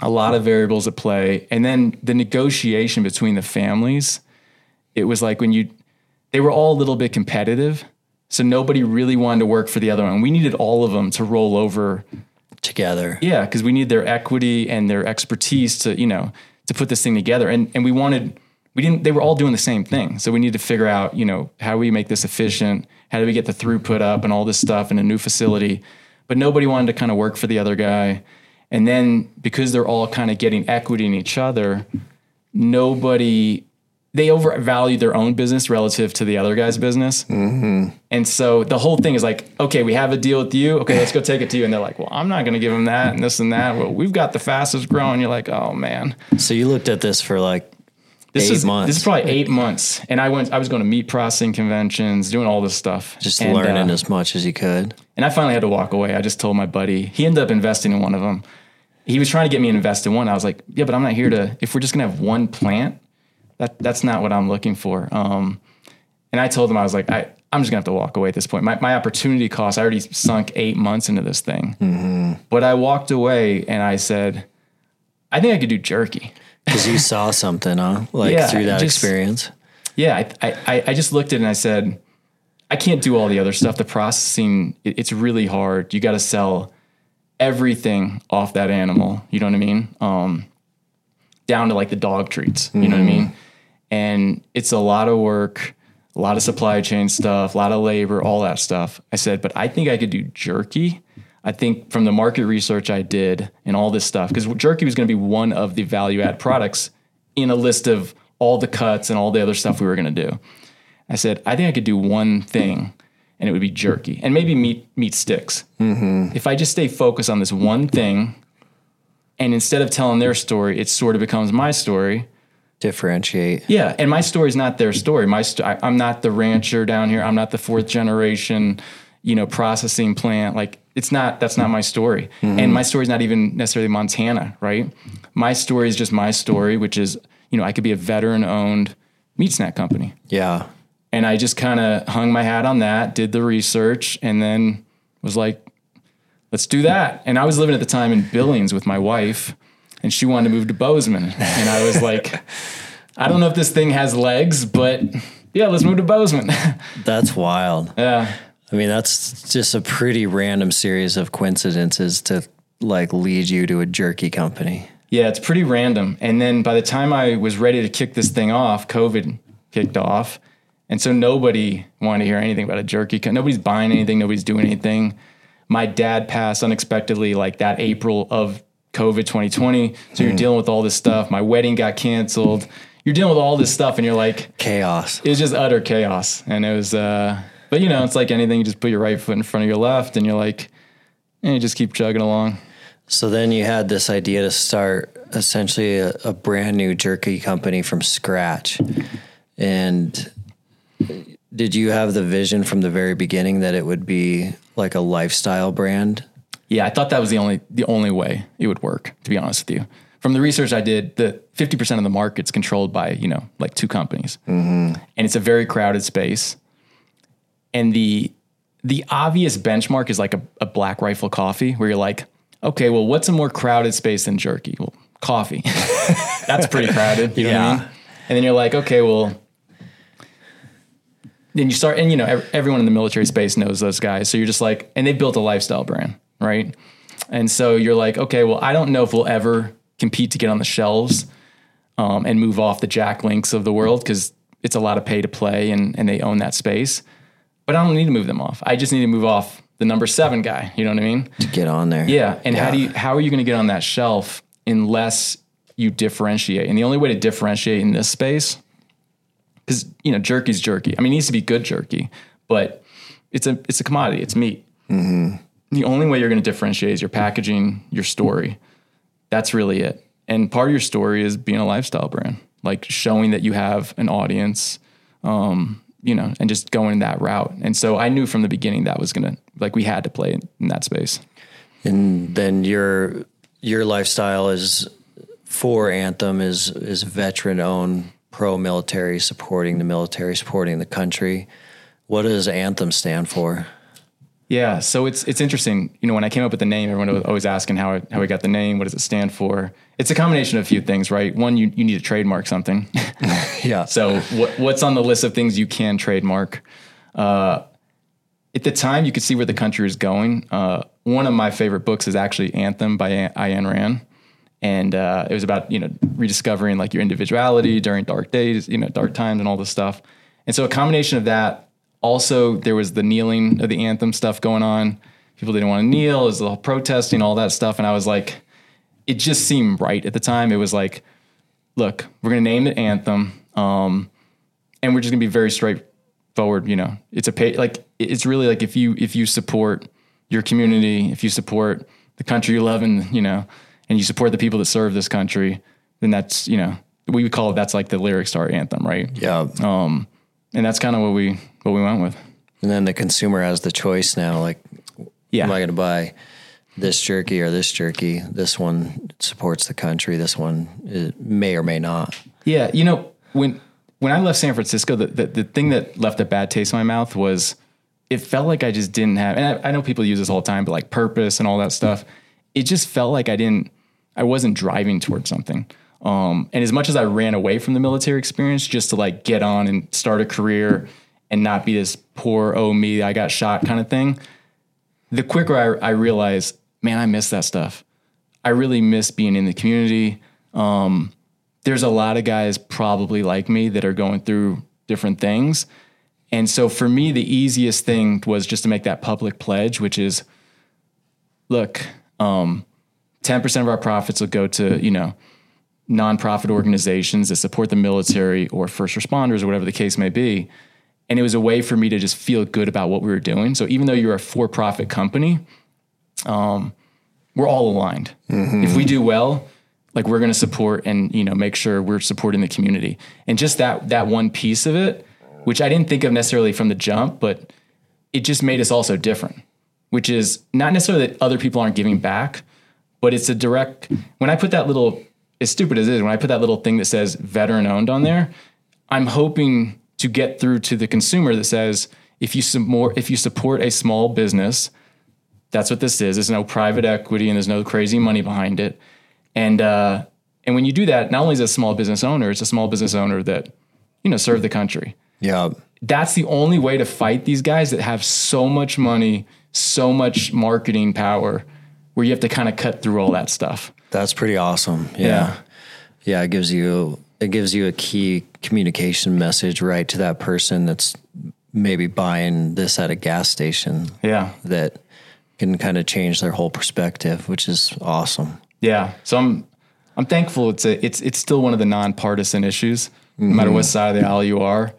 a lot of variables at play. And then the negotiation between the families, it was like when you, they were all a little bit competitive. So nobody really wanted to work for the other one. We needed all of them to roll over Together. yeah, because we need their equity and their expertise to, you know, to put this thing together. And and we wanted we didn't they were all doing the same thing. So we need to figure out, you know, how we make this efficient? How do we get the throughput up and all this stuff in a new facility? But nobody wanted to kind of work for the other guy. And then because they're all kind of getting equity in each other, nobody they overvalue their own business relative to the other guy's business. And so the whole thing is like, okay, we have a deal with you. Okay, let's go take it to you. And they're like, well, I'm not going to give them that and this and that. Well, we've got the fastest growing. You're like, oh man, So you looked at this for like this Eight is months. this is probably eight months. And I went, I was going to meat processing conventions, doing all this stuff, just and, learning uh, as much as you could. and I finally had to walk away. I just told my buddy. He ended up investing in one of them. He was trying to get me to invest in one. I was like, yeah, but I'm not here to. If we're just gonna have one plant, that that's not what I'm looking for. Um, and I told him I was like, I I'm just gonna have to walk away at this point. My my opportunity cost. I already sunk eight months into this thing. But I walked away and I said, I think I could do jerky. *laughs* Because you saw something, huh? Like Yeah, through that just- experience. Yeah, I, I, I just looked at it and I said, I can't do all the other stuff. The processing, it, it's really hard. You got to sell everything off that animal. You know what I mean? Um, down to like the dog treats. You know what I mean? And it's a lot of work, a lot of supply chain stuff, a lot of labor, all that stuff. I said, but I think I could do jerky. I think from the market research I did and all this stuff, because jerky was going to be one of the value add products in a list of all the cuts and all the other stuff we were going to do. I said, I think I could do one thing and it would be jerky and maybe meat, meat sticks. Mm-hmm. If I just stay focused on this one thing and instead of telling their story, it sort of becomes my story. Differentiate. Yeah, and my story is not their story. My st- I, I'm not the rancher down here. I'm not the fourth generation, you know, processing plant. Like it's not. That's not my story. Mm-hmm. And my story is not even necessarily Montana, right? My story is just my story, which is you know I could be a veteran-owned meat snack company, Yeah. and I just kind of hung my hat on that, did the research, and then was like, let's do that. And I was living at the time in Billings with my wife, and she wanted to move to Bozeman. And I was *laughs* like, I don't know if this thing has legs, but yeah, let's move to Bozeman. *laughs* That's wild. yeah. I mean, that's just a pretty random series of coincidences to like lead you to a jerky company. Yeah, it's pretty random. And then by the time I was ready to kick this thing off, COVID kicked off. And so nobody wanted to hear anything about a jerky. co- Nobody's buying anything. Nobody's doing anything. My dad passed unexpectedly like that April of COVID 2020. So you're dealing with all this stuff. My wedding got canceled. You're dealing with all this stuff and you're like, Chaos. it was just utter chaos. And it was, uh, but you know, it's like anything. You just put your right foot in front of your left and you're like, and you just keep chugging along. So then you had this idea to start essentially a, a brand new jerky company from scratch. And did you have the vision from the very beginning that it would be like a lifestyle brand? Yeah, I thought that was the only the only way it would work. To be honest with you, from the research I did, the fifty percent of the market's controlled by you know like two companies, mm-hmm. and it's a very crowded space. And the the obvious benchmark is like a, a Black Rifle coffee, where you're like, okay, well, what's a more crowded space than jerky? Well, coffee. *laughs* That's pretty crowded. You know what I Yeah. mean? And then you're like, okay, well, then you start, and you know, ev- everyone in the military space knows those guys. So you're just like, and they built a lifestyle brand, right? And so you're like, okay, well, I don't know if we'll ever compete to get on the shelves um, and move off the Jack Links of the world because it's a lot of pay to play and, and they own that space. But I don't need to move them off. I just need to move off the number seven guy. You know what I mean? To get on there. Yeah. And how do you how are you going to get on that shelf unless you differentiate? And the only way to differentiate in this space, because you know jerky's jerky. I mean, it needs to be good jerky, but it's a it's a commodity. It's meat. The only way you're going to differentiate is your packaging, your story. That's really it. And part of your story is being a lifestyle brand, like showing that you have an audience, um, you know, and just going that route. And so I knew from the beginning that was going to, like, we had to play in, in that space. And then your your lifestyle is for Anthem is is veteran owned, pro military, supporting the military, supporting the country. What does Anthem stand for? Yeah, so it's it's interesting. You know, when I came up with the name, everyone was always asking how I, how we got the name. What does it stand for? It's a combination of a few things, right? One, you you need to trademark something. *laughs* Yeah. so what what's on the list of things you can trademark? Uh, at the time, you could see where the country was going. Uh, one of my favorite books is actually Anthem by An- Ayn Rand, and uh, it was about you know rediscovering like your individuality during dark days, you know, dark times, and all this stuff. And so a combination of that. Also, there was the kneeling of the anthem stuff going on. People didn't want to kneel. It was the whole protesting, all that stuff, and I was like, it just seemed right at the time. It was like, look, we're gonna name it Anthem, um, and we're just gonna be very straightforward. You know, it's a pay like it's really like if you if you support your community, if you support the country you love, and you know, and you support the people that serve this country, then that's you know we would call it that's like the lyrics to our anthem, right? Yeah. Um, And that's kind of what we what we went with. And then the consumer has the choice now. Like, Yeah, am I going to buy this jerky or this jerky? This one supports the country. This one may or may not. Yeah, you know, when when I left San Francisco, the, the the thing that left a bad taste in my mouth was it felt like I just didn't have. And I, I know people use this all the time, but like purpose and all that stuff. It just felt like I didn't. I wasn't driving towards something. Um, and as much as I ran away from the military experience just to like get on and start a career and not be this poor oh me I got shot kind of thing, the quicker I, I realized, man, I miss that stuff. I really miss being in the community. Um, there's a lot of guys probably like me that are going through different things. And so for me, the easiest thing was just to make that public pledge, which is look, um, 10% of our profits will go to, you know, nonprofit organizations that support the military or first responders or whatever the case may be. And it was a way for me to just feel good about what we were doing. So even though you're a for profit company, um, we're all aligned. If we do well, like we're going to support and you know make sure we're supporting the community. And just that that one piece of it, which I didn't think of necessarily from the jump, but it just made us also different. Which is not necessarily that other people aren't giving back, but it's a direct. When I put that little, as stupid as it is, when I put that little thing that says veteran owned on there, I'm hoping to get through to the consumer that says if you more if you support a small business that's what this is. There's no private equity and there's no crazy money behind it. And uh, and when you do that, not only is it a small business owner, it's a small business owner that you know serve the country. Yeah. That's the only way to fight these guys that have so much money, so much marketing power, where you have to kind of cut through all that stuff. That's pretty awesome. Yeah. Yeah. yeah. it gives you it gives you a key communication message right to that person that's maybe buying this at a gas station Yeah, that can kind of change their whole perspective, which is awesome. yeah. So I'm I'm thankful. It's a it's it's still one of the nonpartisan issues. No matter what side of the aisle you are,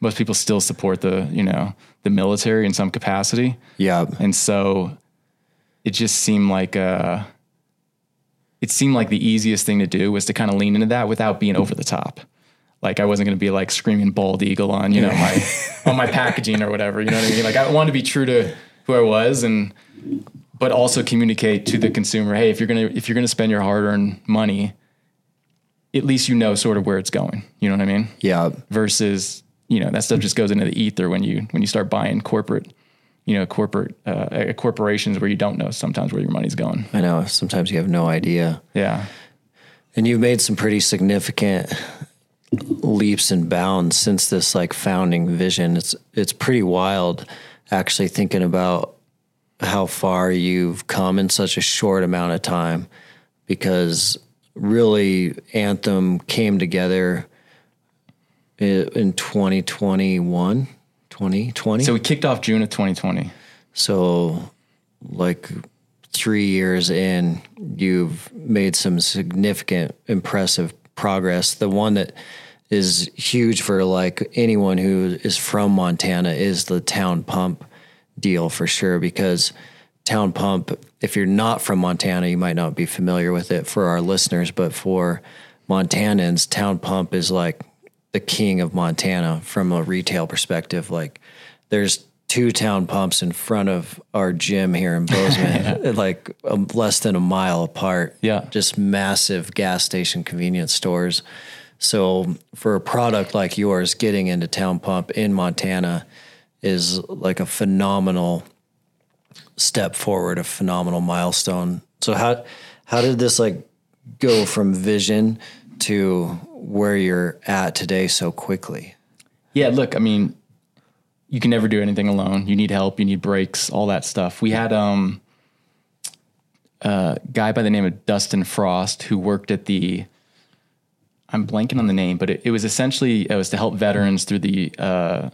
most people still support the you know the military in some capacity. Yeah. And so it just seemed like uh it seemed like the easiest thing to do was to kind of lean into that without being over the top. Like I wasn't going to be like screaming bald eagle on, you know, my on my packaging or whatever, you know what I mean? Like I wanted to be true to who I was and but also communicate to the consumer, hey, if you're going to if you're going to spend your hard-earned money, at least you know sort of where it's going. You know what I mean? Yeah. versus you know that stuff just goes into the ether when you when you start buying corporate you know corporate uh, uh, corporations where you don't know sometimes where your money's going I know. Sometimes you have no idea. yeah And you've made some pretty significant leaps and bounds since this like founding vision. It's it's pretty wild actually thinking about how far you've come in such a short amount of time because really Anthem came together in 2021, 2020. So we kicked off June of 2020. So, like three years in, you've made some significant, impressive progress. The one that is huge for like anyone who is from Montana is the town pump deal for sure. Because town pump, if you're not from Montana, you might not be familiar with it for our listeners, but for Montanans, town pump is like the king of Montana from a retail perspective. Like there's two town pumps in front of our gym here in Bozeman, *laughs* like um, less than a mile apart. Yeah. Just massive gas station convenience stores. So for a product like yours, getting into town pump in Montana is like a phenomenal step forward, a phenomenal milestone. So how how did this like go from vision to where you're at today so quickly? Yeah, look, I mean, you can never do anything alone. You need help, you need breaks, all that stuff. We had um a guy by the name of Dustin Frost who worked at the I'm blanking on the name, but it, it was essentially it was to help veterans through the uh,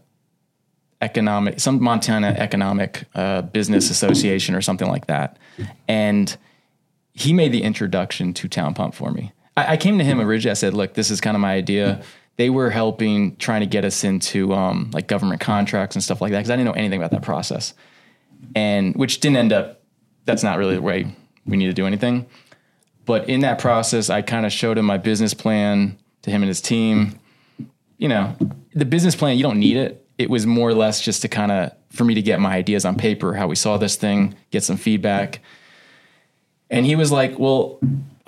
economic some Montana Economic uh, Business Association or something like that, and he made the introduction to Town Pump for me. I, I came to him originally. I said, "Look, this is kind of my idea." They were helping, trying to get us into um, like government contracts and stuff like that because I didn't know anything about that process, and which didn't end up. That's not really the way we need to do anything. But in that process, I kind of showed him my business plan to him and his team. You know, the business plan, you don't need it. It was more or less just to kind of, for me to get my ideas on paper, how we saw this thing, get some feedback. And he was like, well,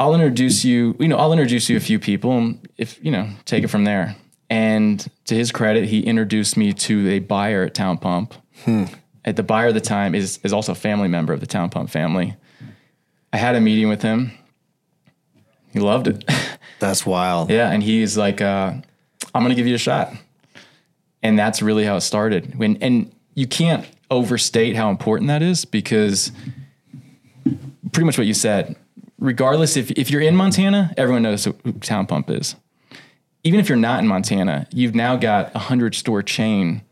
I'll introduce you, you know, I'll introduce you a few people and if, you know, take it from there. And to his credit, he introduced me to a buyer at Town Pump. At the buyer at the time is, is also a family member of the Town Pump family. I had a meeting with him. He loved it. *laughs* That's wild. yeah. And he's like, uh, I'm going to give you a shot. And that's really how it started. When, and you can't overstate how important that is because pretty much what you said, regardless if, if you're in Montana, everyone knows who Town Pump is. Even if you're not in Montana, you've now got a hundred store chain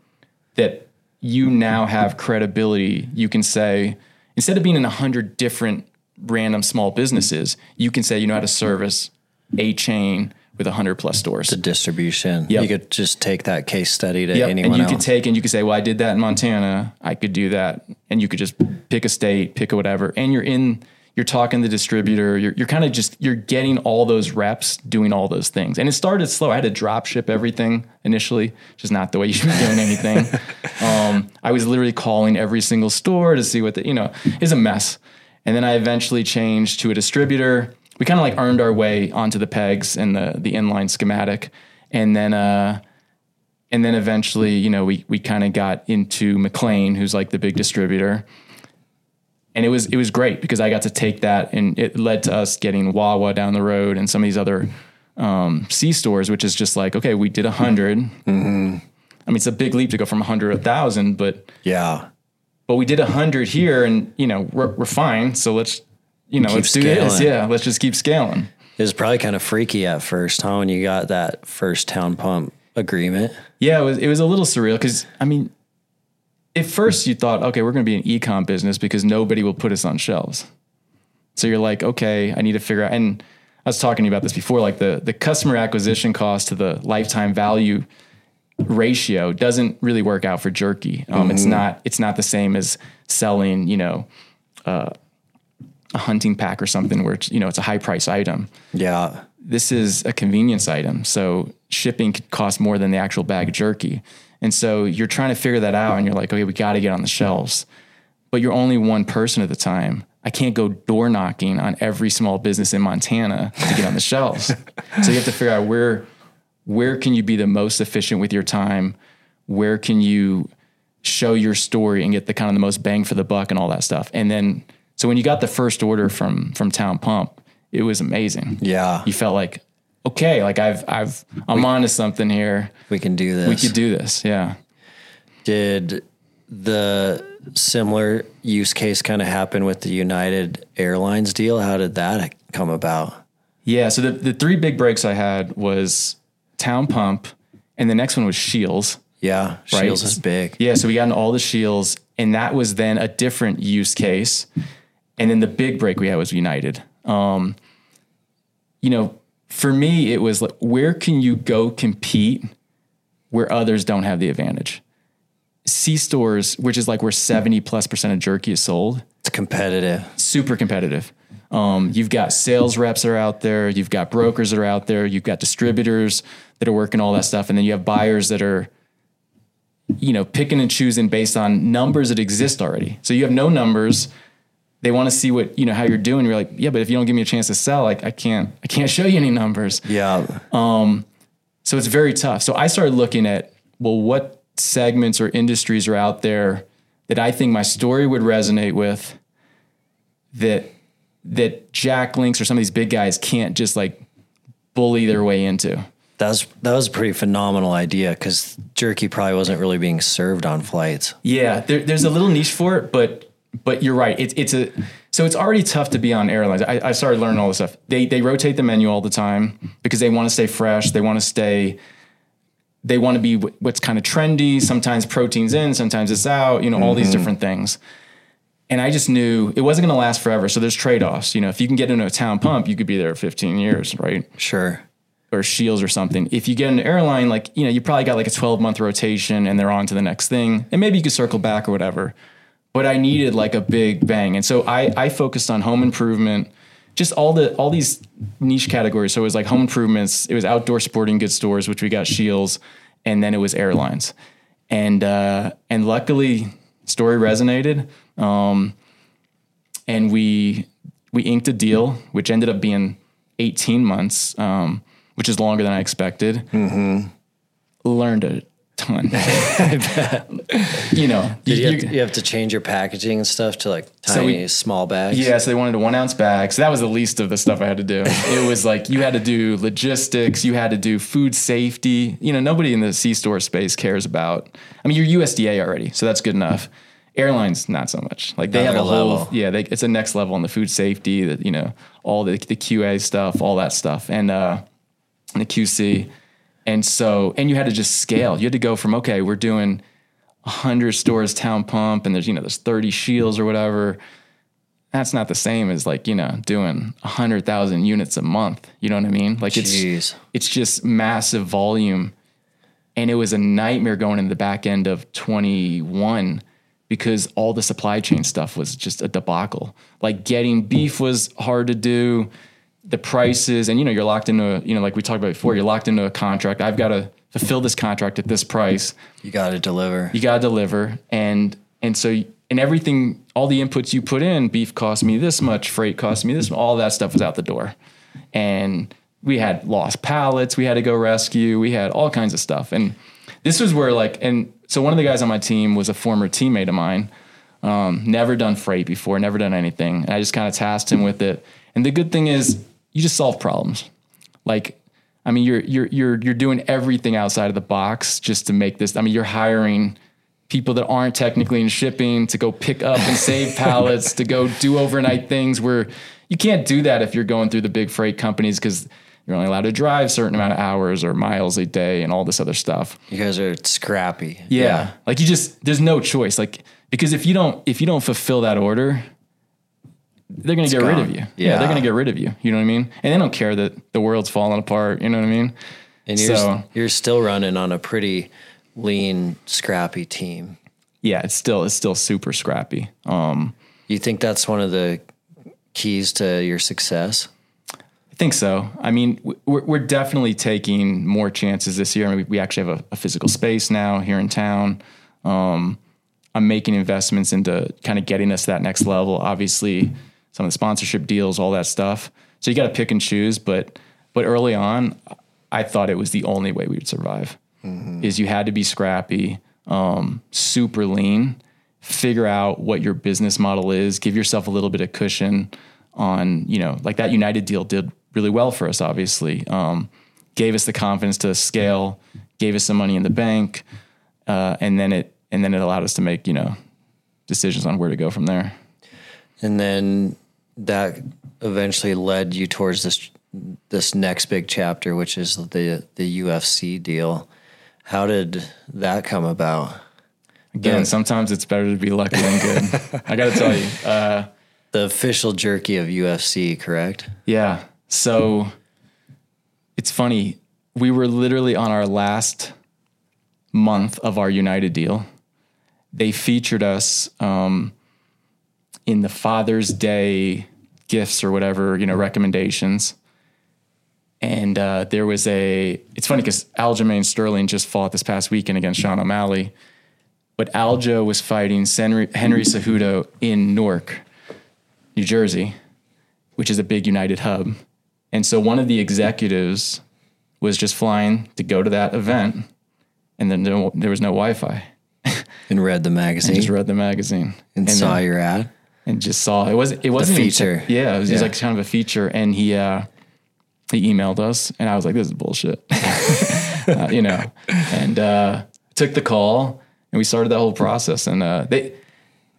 that you now have credibility. You can say, instead of being in a hundred different random small businesses, you can say, you know how to service a chain with a hundred plus stores. The distribution. Yep. You could just take that case study to Yep. anyone and you else. could take and you could say, well, I did that in Montana. I could do that. And you could just pick a state, pick a whatever. And you're in, you're talking to the distributor. You're, you're kind of just, you're getting all those reps doing all those things. And it started slow. I had to drop ship everything initially, which is not the way you should be doing anything. *laughs* um, I was literally calling every single store to see what the, you know, is a mess. And then I eventually changed to a distributor. We kind of like earned our way onto the pegs and the, the inline schematic. And then, uh, and then eventually, you know, we we kind of got into McLane, who's like the big distributor, and it was it was great because I got to take that, and it led to us getting Wawa down the road and some of these other um, C stores, which is just like, okay, we did a 100 I mean, it's a big leap to go from a hundred to a thousand, but yeah. but we did a hundred here, and you know, we're we're fine. So let's you know, Keep let's do this. Yeah, let's just keep scaling. It was probably kind of freaky at first, huh? When you got that first town pump agreement. Yeah, it was it was a little surreal because I mean, at first you thought, okay, we're going to be an e-com business because nobody will put us on shelves. So you're like, okay, I need to figure out. And I was talking to you about this before, like the the customer acquisition cost to the lifetime value ratio doesn't really work out for jerky. Um, It's not it's not the same as selling, you know, uh, a hunting pack or something where it's you know it's a high price item Yeah. this is a convenience item. So shipping could cost more than the actual bag of jerky. And so you're trying to figure that out and you're like, okay, we got to get on the shelves. But you're only one person at the time. I can't go door knocking on every small business in Montana to get on the shelves. So you have to figure out where where can you be the most efficient with your time? Where can you show your story and get the kind of the most bang for the buck and all that stuff? And then so when you got the first order from from Town Pump, it was amazing Yeah. you felt like okay like i've i've i'm onto something here We can do this. we could do this yeah Did the similar use case kind of happen with the United Airlines deal? How did that come about? Yeah. So the, the three big breaks I had was Town Pump, and the next one was Scheels. Yeah, Right. Scheels is big. Yeah. So we got into all the Scheels, and that was then a different use case. And then the big break we had was United. Um, you know, for me, it was like, where can you go compete where others don't have the advantage? C stores, which is like where 70 plus percent of jerky is sold, It's competitive. super competitive. Um, you've got sales reps that are out there, you've got brokers that are out there, you've got distributors that are working all that stuff, and then you have buyers that are, you know, picking and choosing based on numbers that exist already. So you have no numbers. They want to see what you know how you're doing. You're like, yeah, but if you don't give me a chance to sell, like I can't, I can't show you any numbers. Yeah. Um, So it's very tough. So I started looking at, well, what segments or industries are out there that I think my story would resonate with that that Jack Links or some of these big guys can't just like bully their way into. That was that was a pretty phenomenal idea because jerky probably wasn't really being served on flights. Yeah, there, there's a little niche for it, but but you're right. It's it's a so it's already tough to be on airlines. I, I started learning all this stuff. They they rotate the menu all the time because they want to stay fresh. They want to stay. They want to be what's kind of trendy. Sometimes proteins in, sometimes it's out. You know, all these mm-hmm. different things. And I just knew it wasn't going to last forever. So there's trade offs. You know, if you can get into a town pump, you could be there 15 years, right? Sure. or Scheels or something. If you get an airline, like, you know, you probably got like a 12 month rotation and they're on to the next thing. And maybe you could circle back or whatever. But I needed like a big bang. And so I, I focused on home improvement, just all the all these niche categories. So it was like home improvements, it was outdoor sporting goods stores, which we got Scheels, and then it was airlines. And uh, and luckily story resonated. Um, and we we inked a deal, which ended up being 18 months, um, which is longer than I expected. Learned a ton. *laughs* you know, you, you- have to, you have to change your packaging and stuff to like So tiny we- small bags? yeah, so they wanted a one ounce bag. So that was the least of the stuff I had to do. *laughs* It was like you had to do logistics, you had to do food safety. You know, nobody in the C store space cares about. I mean, you're USDA already, so that's good enough. Airlines, not so much. Like they have a whole, level. yeah, they, it's a next level on the food safety. That you know, all the the QA stuff, all that stuff, and uh, and the QC. And so, and you had to just scale. You had to go from okay, we're doing 100 stores town pump, and there's you know there's 30 Scheels or whatever. That's not the same as like you know doing 100,000 units a month. You know what I mean? Like Jeez. it's it's just massive volume, and it was a nightmare going into the back end of 21 because all the supply chain stuff was just a debacle. Like getting beef was hard to do the prices and you know you're locked into a, you know like we talked about before you're locked into a contract. I've got to fulfill this contract at this price. You got to deliver. you got to deliver and and so and everything all the inputs you put in beef cost me this much freight cost me this all that stuff was out the door. And we had lost pallets we had to go rescue we had all kinds of stuff. And this was where like and so one of the guys on my team was a former teammate of mine um, never done freight before never done anything. And i just kind of tasked him with it. And the good thing is you just solve problems like I mean, you're you're you're you're doing everything outside of the box just to make this. I mean, you're hiring people that aren't technically in shipping to go pick up and save *laughs* pallets, to go do overnight things where you can't do that if you're going through the big freight companies because you're only allowed to drive a certain amount of hours or miles a day and all this other stuff. You guys are scrappy. Yeah. Like you just there's no choice. Like because if you don't if you don't fulfill that order, they're gonna get rid of you. Yeah. they're gonna get rid of you. You know what I mean? And they don't care that the world's falling apart. You know what I mean? And you're, So- you're still running on a pretty lean, scrappy team. Yeah, it's still it's still super scrappy. Um, You think that's one of the keys to your success? I think so. I mean, we're, we're definitely taking more chances this year. I mean, we, we actually have a, a physical space now here in town. Um, I'm making investments into kind of getting us to that next level. Obviously, some of the sponsorship deals, all that stuff. So you got to pick and choose. But but early on, I thought it was the only way we would survive. Is you had to be scrappy, um, super lean, figure out what your business model is, give yourself a little bit of cushion on, you know, like that United deal did really well for us, obviously. Um, gave us the confidence to scale, gave us some money in the bank, uh, and then it and then it allowed us to make, you know, decisions on where to go from there. And then that eventually led you towards this this next big chapter, which is the the UFC deal. How did that come about? Again, Yeah. sometimes it's better to be lucky than good. *laughs* I got to tell you. Uh, The official jerky of UFC, correct? Yeah. So it's funny. We were literally on our last month of our United deal. They featured us um, in the Father's Day gifts or whatever, you know, recommendations. And uh, there was a, it's funny because Aljamain Sterling just fought this past weekend against Sean O'Malley. But Aljo was fighting Henry, Henry Cejudo in Newark, New Jersey which is a big United hub. And so one of the executives was just flying to go to that event, and then there was no Wi-Fi. And read the *laughs* magazine Just read the magazine and, saw then- your ad. And just saw it was it wasn't even- feature. yeah, it was just like kind of a feature, and he uh, he emailed us, and I was like, this is bullshit, *laughs* uh, you know, and uh, took the call, and we started that whole process, and uh, they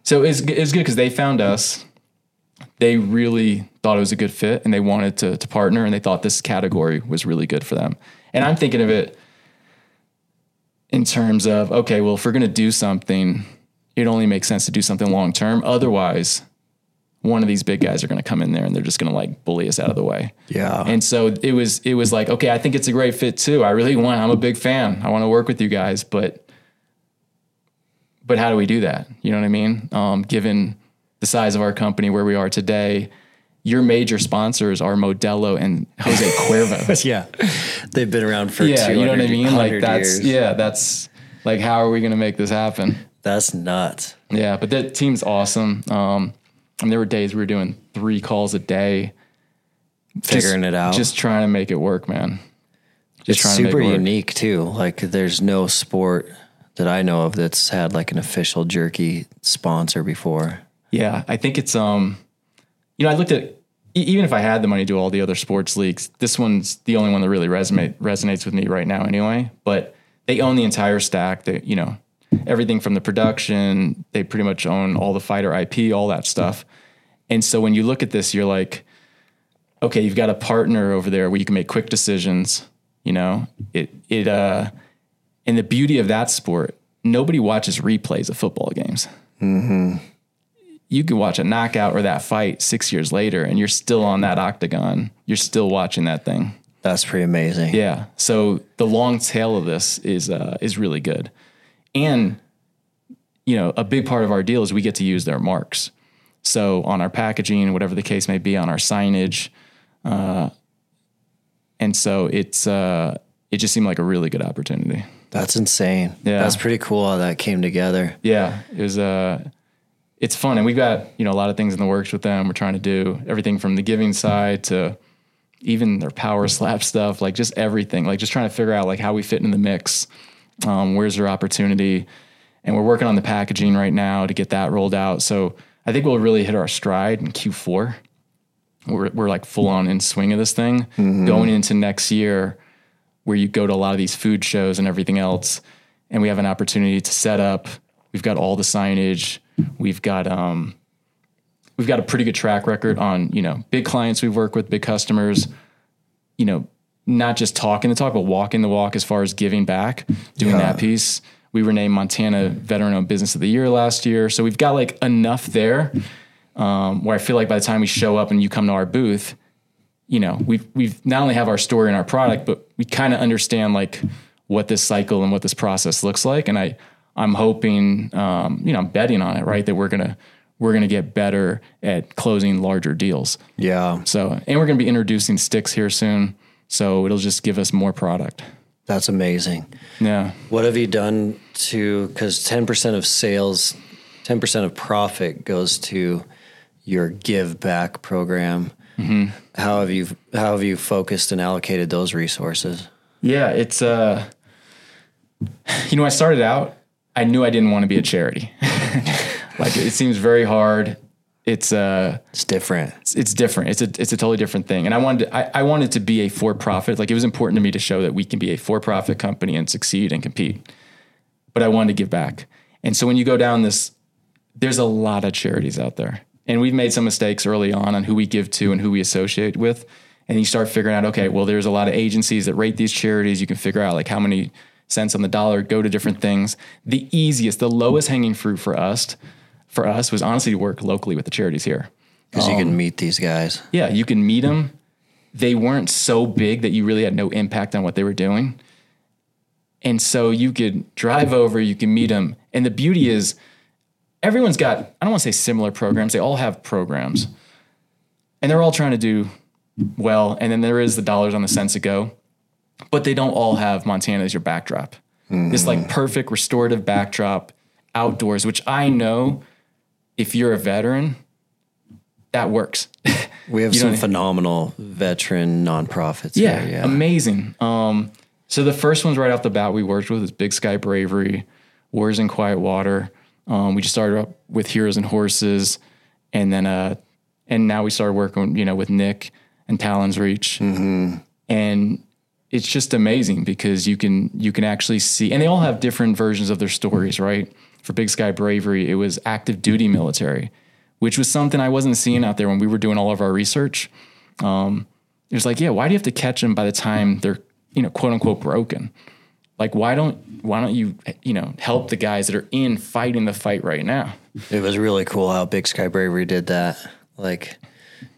so it's it's good because they found us. They really thought it was a good fit, and they wanted to to partner, and they thought this category was really good for them. And I'm thinking of it in terms of okay, well, if we're gonna do something, it only makes sense to do something long term. Otherwise, one of these big guys are going to come in there and they're just going to like bully us out of the way. Yeah. And so it was it was like, okay, I think it's a great fit too. I really want I'm a big fan. I want to work with you guys, but but how do we do that? You know what I mean? Um, given the size of our company where we are today, your major sponsors are Modelo and Jose Cuervo. *laughs* yeah. They've been around for yeah, you know what I mean? Like that's years. yeah, that's like how are we going to make this happen? That's nuts. Yeah, but that team's awesome. Um, and there were days we were doing three calls a day, Figuring just, it out. just trying to make it work, man. Just it's trying to make super it work. unique too. Like there's no sport that I know of that's had like an official jerky sponsor before. Yeah, I think it's um, you know, I looked at even if I had the money to do all the other sports leagues, this one's the only one that really resonate resonates with me right now, anyway. But they own the entire stack. They, you know, everything from the production. They pretty much own all the fighter IP, all that stuff. And so when you look at this, you're like, okay, you've got a partner over there where you can make quick decisions. You know, it it uh, and the beauty of that sport, nobody watches replays of football games Mm-hmm. you could watch a knockout or that fight six years later and you're still on that octagon. You're still watching that thing. That's pretty amazing. Yeah. So the long tail of this is uh, is really good. And you know, a big part of our deal is we get to use their marks. So on our packaging, whatever the case may be, on our signage, uh, and so it's uh, it just seemed like a really good opportunity. That's insane. Yeah. That's pretty cool how that came together. Yeah, it was uh it's fun and we've got, you know, a lot of things in the works with them. We're trying to do everything from the giving side to even their power *laughs* slap stuff, like just everything. Like just trying to figure out like how we fit in the mix. Um, where's their opportunity? And we're working on the packaging right now to get that rolled out. So I think we'll really hit our stride in Q4. We're we're like full on in swing of this thing. Going into next year, where you go to a lot of these food shows and everything else, and we have an opportunity to set up. We've got all the signage. We've got um, we've got a pretty good track record on you know big clients we've worked with, big customers. You know, not just talking the talk, but walking the walk as far as giving back, doing Yeah. that piece. We were named Montana Veteran Owned Business of the Year last year, so we've got like enough there um, where I feel like by the time we show up and you come to our booth, you know, we've we've not only have our story and our product, but we kind of understand like what this cycle and what this process looks like. And I I'm hoping, um, you know, I'm betting on it, right, that we're gonna we're gonna get better at closing larger deals. Yeah. So, and we're gonna be introducing sticks here soon, so it'll just give us more product. That's amazing. Yeah. What have you done to because 10% of sales, 10% of profit goes to your give back program. Mm-hmm. How have you how have you focused and allocated those resources? Yeah, it's uh you know, I started out, I knew I didn't want to be a charity. *laughs* like it seems very hard. It's uh It's different. it's, it's different. It's a it's a totally different thing. And I wanted to, I, I wanted to be a for profit. Like it was important to me to show that we can be a for profit company and succeed and compete. But I wanted to give back. And so when you go down this, there's a lot of charities out there. And we've made some mistakes early on on who we give to and who we associate with. and you start figuring out, okay, well, there's a lot of agencies that rate these charities. You can figure out like how many cents on the dollar go to different things. The easiest, the lowest hanging fruit for us, for us was honestly to work locally with the charities here. Because you can um, meet these guys. Yeah, you can meet them. They weren't so big that you really had no impact on what they were doing. And so you could drive over, you can meet them. And the beauty is, everyone's got, I don't want to say similar programs, they all have programs. And they're all trying to do well. And then there is the dollars on the cents to go, but they don't all have Montana as your backdrop. This like mm. perfect restorative backdrop outdoors, which I know if you're a veteran, that works. *laughs* We have You some phenomenal veteran nonprofits. Yeah, here, yeah. amazing. Um, so the first ones right off the bat we worked with is Big Sky Bravery, Warriors and Quiet Water. Um, we just started up with Heroes and Horses, and then uh, and now we started working, you know, with Nick and Talon's Reach, and it's just amazing because you can you can actually see, and they all have different versions of their stories, right? For Big Sky Bravery, it was active duty military, which was something I wasn't seeing out there when we were doing all of our research. Um, it was like, yeah, why do you have to catch them by the time they're, you know, quote unquote broken? Like, why don't why don't you, you know, help the guys that are in fighting the fight right now? It was really cool how Big Sky Bravery did that. Like,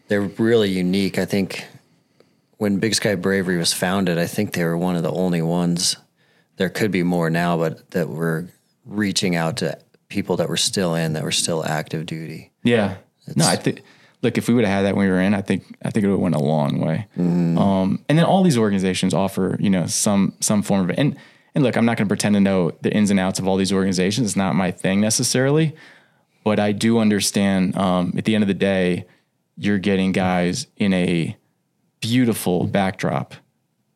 they're really unique. I think when Big Sky Bravery was founded, I think they were one of the only ones. There could be more now, but that were reaching out to people that were still in, that were still active duty. Yeah. no, I think. Look, if we would have had that when we were in, I think I think it would have went a long way. Um, and then all these organizations offer, you know, some some form of it. And and look, I'm not going to pretend to know the ins and outs of all these organizations. It's not my thing necessarily, but I do understand. Um, at the end of the day, you're getting guys in a beautiful backdrop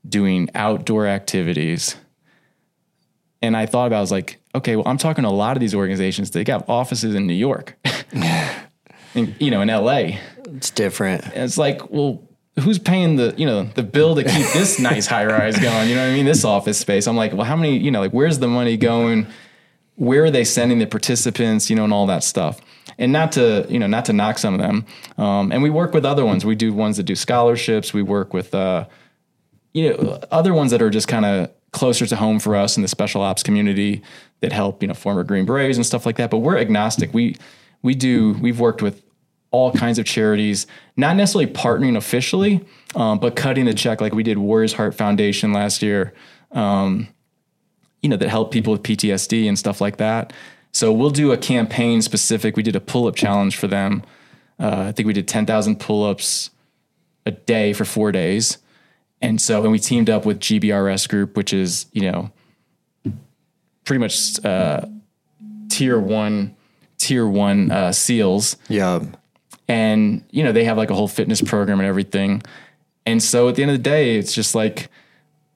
doing outdoor activities. And I thought about, I was like, okay, well, I'm talking to a lot of these organizations. They got offices in New York, *laughs* in, you know, in LA. It's different. And it's like, well, who's paying the, you know, the bill to keep this *laughs* nice high rise going? You know what I mean? This office space. I'm like, well, how many, you know, like where's the money going? Where are they sending the participants, you know, and all that stuff? And not to, you know, not to knock some of them. Um, and we work with other ones. We do ones that do scholarships. We work with, uh, you know, other ones that are just kind of closer to home for us in the special ops community that help, you know, former Green Berets and stuff like that. But we're agnostic. We we do we've worked with all kinds of charities, not necessarily partnering officially, um, but cutting the check like we did Warriors Heart Foundation last year. Um, you know, that help people with PTSD and stuff like that. So we'll do a campaign specific. We did a pull up challenge for them. Uh, I think we did 10,000 pull ups a day for four days. And so, and we teamed up with GBRS Group, which is, you know, pretty much uh, tier one, tier one uh, SEALs Yeah. and you know they have like a whole fitness program and everything and so at the end of the day it's just like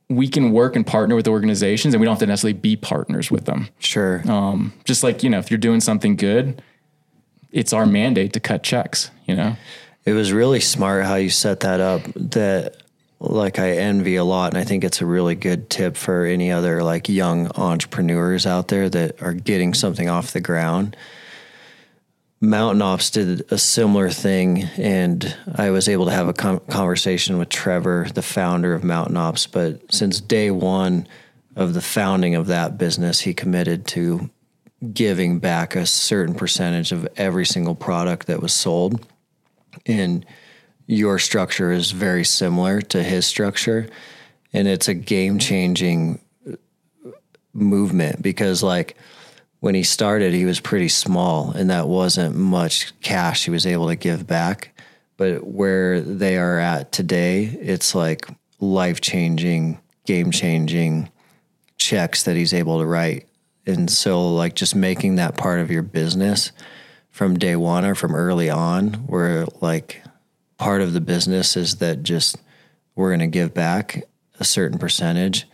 we can work and partner with organizations and we don't have to necessarily be partners with them Sure. um, just like you know if you're doing something good it's our mandate to cut checks you know It was really smart how you set that up. That like I envy a lot, and I think it's a really good tip for any other like young entrepreneurs out there that are getting something off the ground. Mountain Ops did a similar thing, and I was able to have a con conversation with Trevor, the founder of Mountain Ops. But since day one of the founding of that business, he committed to giving back a certain percentage of every single product that was sold and your structure is very similar to his structure and it's a game changing movement because like when he started he was pretty small and that wasn't much cash he was able to give back. But where they are at today it's like life changing game changing checks that he's able to write. And so like just making that part of your business from day one or from early on where like part of the business is that just we're going to give back a certain percentage.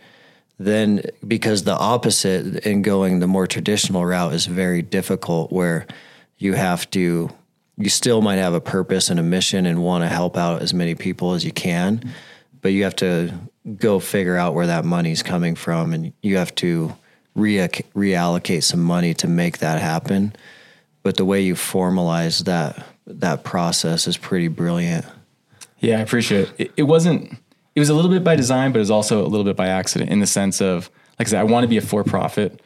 Then because the opposite in going the more traditional route is very difficult where you have to you still might have a purpose and a mission and want to help out as many people as you can but you have to go figure out where that money's coming from and you have to rea- reallocate some money to make that happen. But the way you formalize that that process is pretty brilliant Yeah, I appreciate it. it. It wasn't, it was a little bit by design, but it was also a little bit by accident in the sense of, like I said, I want to be a for profit.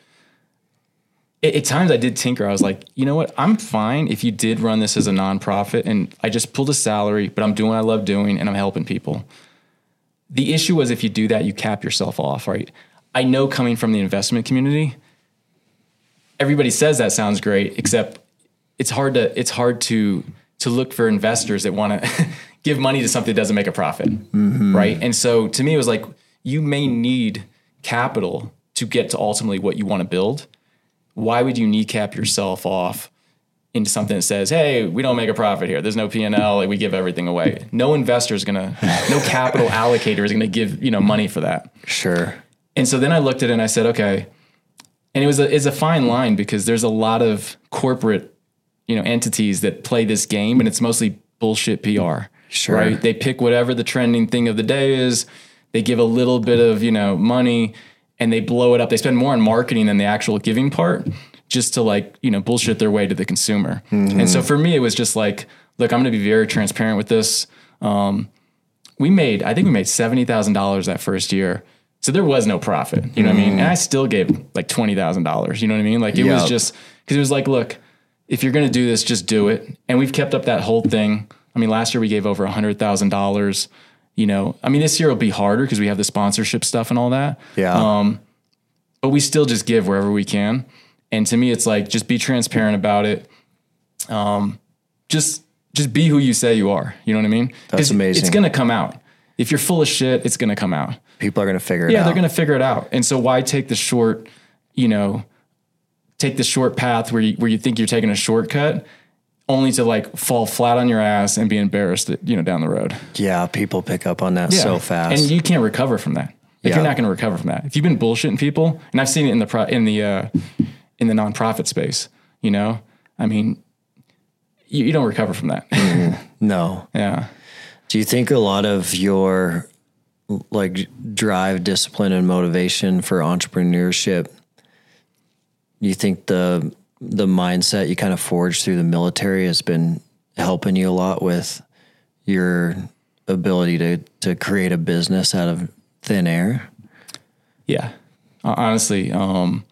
At, times I did tinker. I was like, you know what? I'm fine if you did run this as a nonprofit and I just pulled a salary, but I'm doing what I love doing and I'm helping people. The issue was if you do that, you cap yourself off, right? I know coming from the investment community, everybody says that sounds great, except it's hard to it's hard to to look for investors that want to *laughs* give money to something that doesn't make a profit, mm-hmm. right? And so to me, it was like you may need capital to get to ultimately what you want to build. Why would you kneecap yourself off into something that says, "Hey, we don't make a profit here. There's no P and L. We give everything away." No investor is gonna, *laughs* no capital allocator is gonna give you know money for that. Sure. And so then I looked at it and I said, okay. And it was a, it's a fine line because there's a lot of corporate, you know, entities that play this game and it's mostly bullshit PR. Sure. Right. They pick whatever the trending thing of the day is. They give a little bit of, you know, money and they blow it up. They spend more on marketing than the actual giving part just to like, you know, bullshit their way to the consumer. Mm-hmm. And so for me, it was just like, look, I'm going to be very transparent with this. Um, we made, I think we made $70,000 that first year so there was no profit. You know mm. what I mean? And I still gave like twenty thousand dollars. You know what I mean? Like it yep. was just because it was like, look, if you're gonna do this, just do it. And we've kept up that whole thing. I mean, last year we gave over a hundred thousand dollars. You know, I mean, this year will be harder because we have the sponsorship stuff and all that. Yeah. Um, but we still just give wherever we can. And to me, it's like just be transparent about it. Um, just just be who you say you are. You know what I mean? That's amazing. It's gonna come out. If you're full of shit, it's gonna come out people are going to figure it yeah, out. they're going to figure it out. And so why take the short, you know, take the short path where you, where you think you're taking a shortcut only to like fall flat on your ass and be embarrassed, you know, down the road. Yeah. People pick up on that yeah. so fast. And you can't recover from that. Like yeah. you're not going to recover from that. If you've been bullshitting people, and I've seen it in the, pro, in the, uh, in the nonprofit space, you know, I mean, you, you don't recover from that. mm, no. Yeah. Do you think a lot of your like drive, discipline, and motivation for entrepreneurship, you think the the mindset you kind of forged through the military has been helping you a lot with your ability to to create a business out of thin air? Yeah, honestly, um,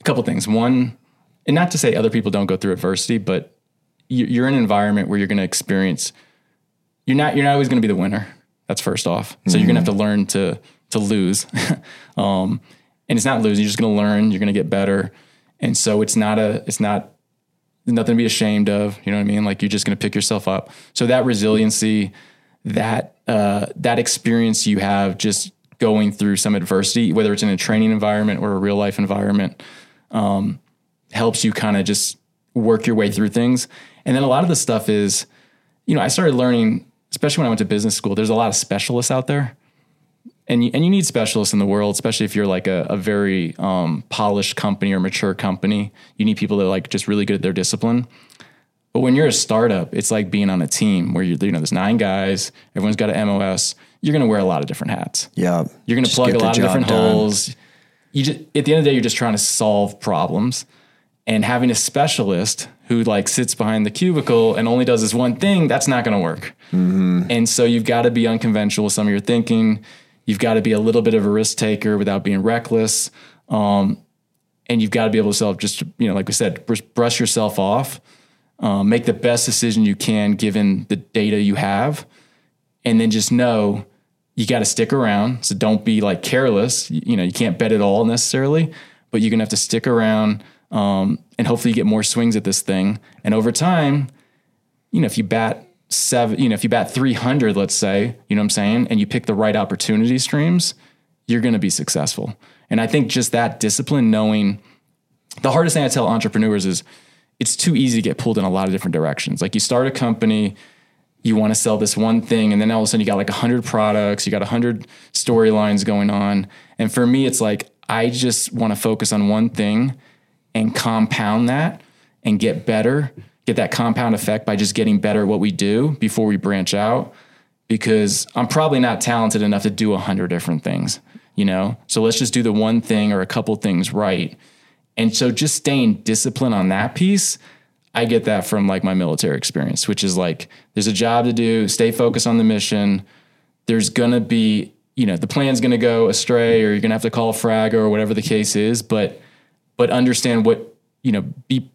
a couple things. One, and not to say other people don't go through adversity, but you're in an environment where you're going to experience. You're not. You're not always going to be the winner that's first off. So mm-hmm. you're gonna have to learn to to lose, *laughs* um, and it's not losing. You're just gonna learn. You're gonna get better, and so it's not a it's not nothing to be ashamed of. You know what I mean? Like you're just gonna pick yourself up. So that resiliency, that uh, that experience you have just going through some adversity, whether it's in a training environment or a real life environment, um, helps you kind of just work your way through things. And then a lot of the stuff is, you know, I started learning especially when I went to business school, there's a lot of specialists out there. And you, and you need specialists in the world, especially if you're like a, a very um, polished company or mature company. You need people that are like just really good at their discipline. But when you're a startup, it's like being on a team where you you know there's nine guys, everyone's got an MOS. You're going to wear a lot of different hats. Yeah, you're going to plug a lot of different done. holes. You just at the end of the day, you're just trying to solve problems, and having a specialist who like sits behind the cubicle and only does this one thing, that's not going to work. Mm-hmm. And so you've got to be unconventional with some of your thinking. You've got to be a little bit of a risk taker without being reckless. Um, and you've got to be able to self just, you know, like we said, brush yourself off, um, make the best decision you can given the data you have. And then just know you got to stick around. So don't be like careless. You, you know, you can't bet it all necessarily, but you're going to have to stick around um, and hopefully you get more swings at this thing. And over time, you know, if you bat seven, you know, if you bat 300, let's say, you know what I'm saying, and you pick the right opportunity streams, you're going to be successful. And I think just that discipline, knowing the hardest thing I tell entrepreneurs is it's too easy to get pulled in a lot of different directions. Like you start a company, you want to sell this one thing, and then all of a sudden you got like 100 products, you got 100 storylines going on. And for me, it's like, I just want to focus on one thing and compound that and get better, get that compound effect by just getting better at what we do before we branch out. Because I'm probably not talented enough to do a hundred different things, you know? So let's just do the one thing or a couple things right. And so just staying disciplined on that piece, I get that from like my military experience, which is like there's a job to do, stay focused on the mission. There's gonna be, you know, the plan's gonna go astray or you're gonna have to call a frag or whatever the case is, but but understand what, you know, be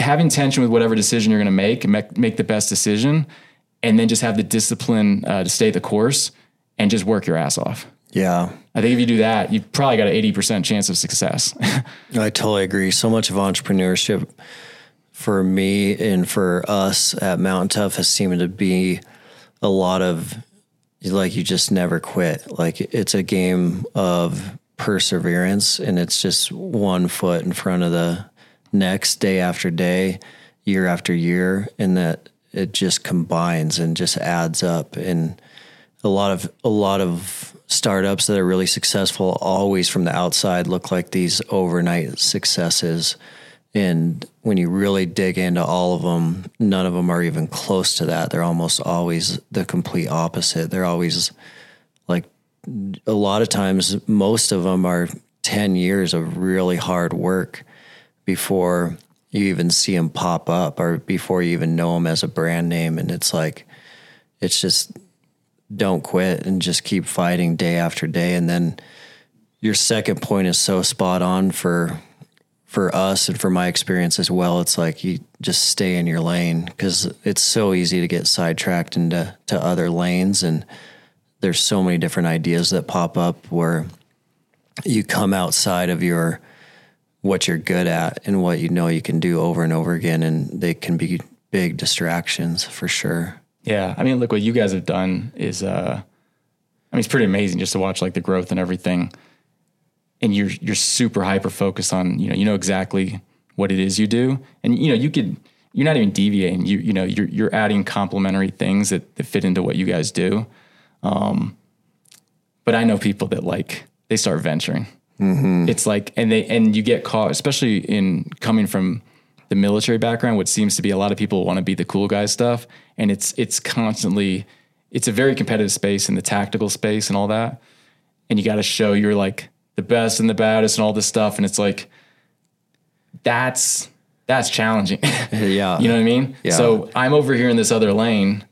have intention with whatever decision you're gonna make and make, make the best decision and then just have the discipline uh, to stay the course and just work your ass off. Yeah. I think if you do that, you've probably got an 80% chance of success. *laughs* I totally agree. So much of entrepreneurship for me and for us at Mountain Tough has seemed to be a lot of like you just never quit. Like it's a game of perseverance and it's just one foot in front of the next day after day, year after year, and that it just combines and just adds up. And a lot of a lot of startups that are really successful always from the outside look like these overnight successes. And when you really dig into all of them, none of them are even close to that. They're almost always the complete opposite. They're always like a lot of times, most of them are 10 years of really hard work before you even see them pop up or before you even know them as a brand name. And it's like, it's just don't quit and just keep fighting day after day. And then your second point is so spot on for for us and for my experience as well. It's like you just stay in your lane because it's so easy to get sidetracked into to other lanes and there's so many different ideas that pop up where you come outside of your what you're good at and what you know you can do over and over again and they can be big distractions for sure. Yeah, I mean, look what you guys have done is, uh, I mean, it's pretty amazing just to watch like the growth and everything. And you're you're super hyper focused on you know you know exactly what it is you do, and you know you could you're not even deviating. You you know you're you're adding complementary things that, that fit into what you guys do. Um, but I know people that like they start venturing. Mm-hmm. It's like and they and you get caught, especially in coming from the military background, what seems to be a lot of people want to be the cool guy stuff, and it's it's constantly it's a very competitive space in the tactical space and all that, and you got to show you're like the best and the baddest and all this stuff, and it's like that's that's challenging. *laughs* Yeah. you know what I mean? Yeah. So I'm over here in this other lane,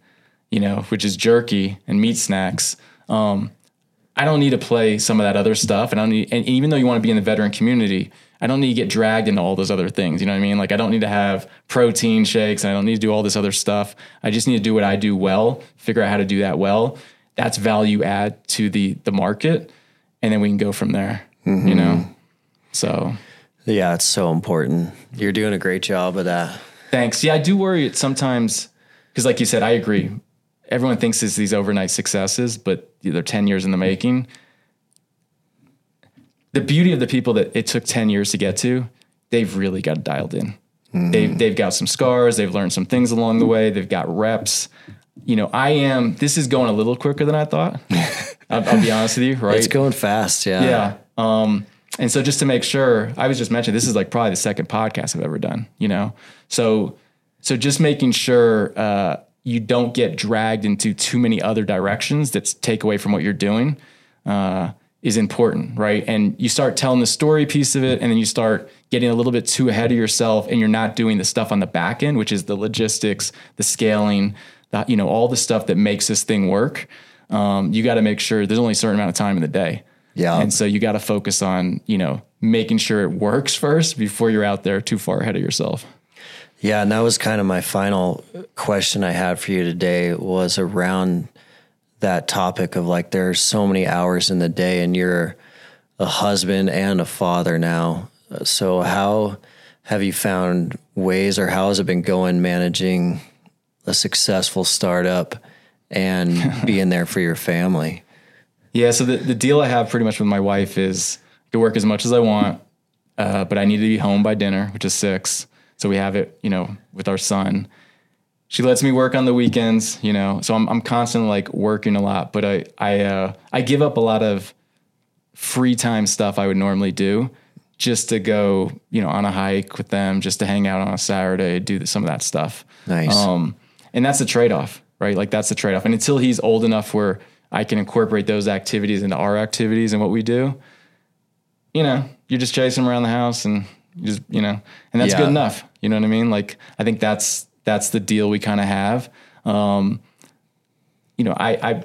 you know, which is jerky and meat snacks. Um, I don't need to play some of that other stuff, and I don't need. And even though you want to be in the veteran community, I don't need to get dragged into all those other things. You know what I mean? Like I don't need to have protein shakes, and I don't need to do all this other stuff. I just need to do what I do well, figure out how to do that well. That's value add to the the market, and then we can go from there. You know, mm-hmm. so Yeah, it's so important. You're doing a great job of that. Thanks. Yeah, I do worry it sometimes because, like you said, I agree. Everyone thinks it's these overnight successes, but they're 10 years in the making. The beauty of the people that it took 10 years to get to, they've really got dialed in. They've, they've got some scars, they've learned some things along the way, they've got reps. You know, I am, this is going a little quicker than I thought. *laughs* I'll, I'll be honest with you, right? It's going fast. Yeah. Yeah. Um, and so just to make sure, I was just mentioning this is like probably the second podcast I've ever done, you know? So, so just making sure, uh, you don't get dragged into too many other directions that take away from what you're doing, uh, is important, right? And you start telling the story piece of it, and then you start getting a little bit too ahead of yourself, and you're not doing the stuff on the back end, which is the logistics, the scaling, the, you know, all the stuff that makes this thing work. Um, you got to make sure there's only a certain amount of time in the day. Yeah. And so you got to focus on, you know, making sure it works first before you're out there too far ahead of yourself. Yeah, and that was kind of my final question I had for you today was around that topic of like there's so many hours in the day and you're a husband and a father now. So how have you found ways or how has it been going managing a successful startup and *laughs* being there for your family? Yeah. So the, the deal I have pretty much with my wife is I can work as much as I want, uh, but I need to be home by dinner, which is six. So we have it, you know, with our son. She lets me work on the weekends, you know. So I'm I'm constantly like working a lot, but I I uh, I give up a lot of free time stuff I would normally do just to go, you know, on a hike with them, just to hang out on a Saturday, do some of that stuff. Nice. Um, and that's the trade off, right? Like that's the trade off. And until he's old enough where I can incorporate those activities into our activities and what we do, you know, you're just chasing him around the house and you just, you know, and that's Yeah. good enough. You know what I mean? Like I think that's that's the deal we kind of have. Um, you know, I, I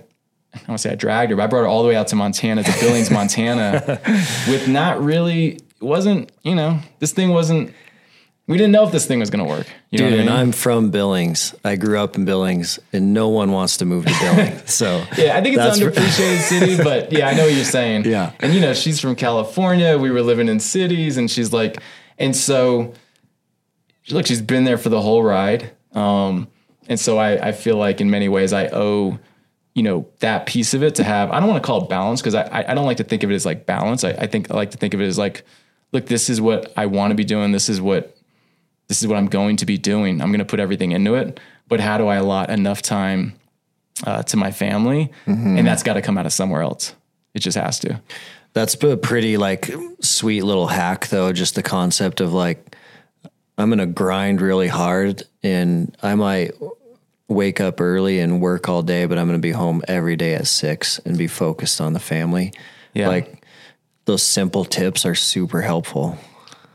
I don't want to say I dragged her, but I brought her all the way out to Montana, to Billings, Montana, *laughs* with not really. It wasn't you know this thing wasn't. We didn't know if this thing was going to work. You Dude, I and? I'm from Billings. I grew up in Billings, and no one wants to move to Billings. *laughs* So Yeah, I think it's an underappreciated *laughs* city, but yeah, I know what you're saying. Yeah. And you know, she's from California. We were living in cities, and she's like, and so look, she's been there for the whole ride. Um, and so I, I feel like in many ways I owe, you know, that piece of it to have, I don't want to call it balance because I, I don't like to think of it as like balance. I, I think I like to think of it as like, look, this is what I want to be doing. This is what this is what I'm going to be doing. I'm going to put everything into it. But how do I allot enough time uh, to my family? And that's got to come out of somewhere else. It just has to. That's a pretty like sweet little hack though, just the concept of like I'm going to grind really hard and I might wake up early and work all day, but I'm going to be home every day at 6 and be focused on the family. Yeah. Like those simple tips are super helpful.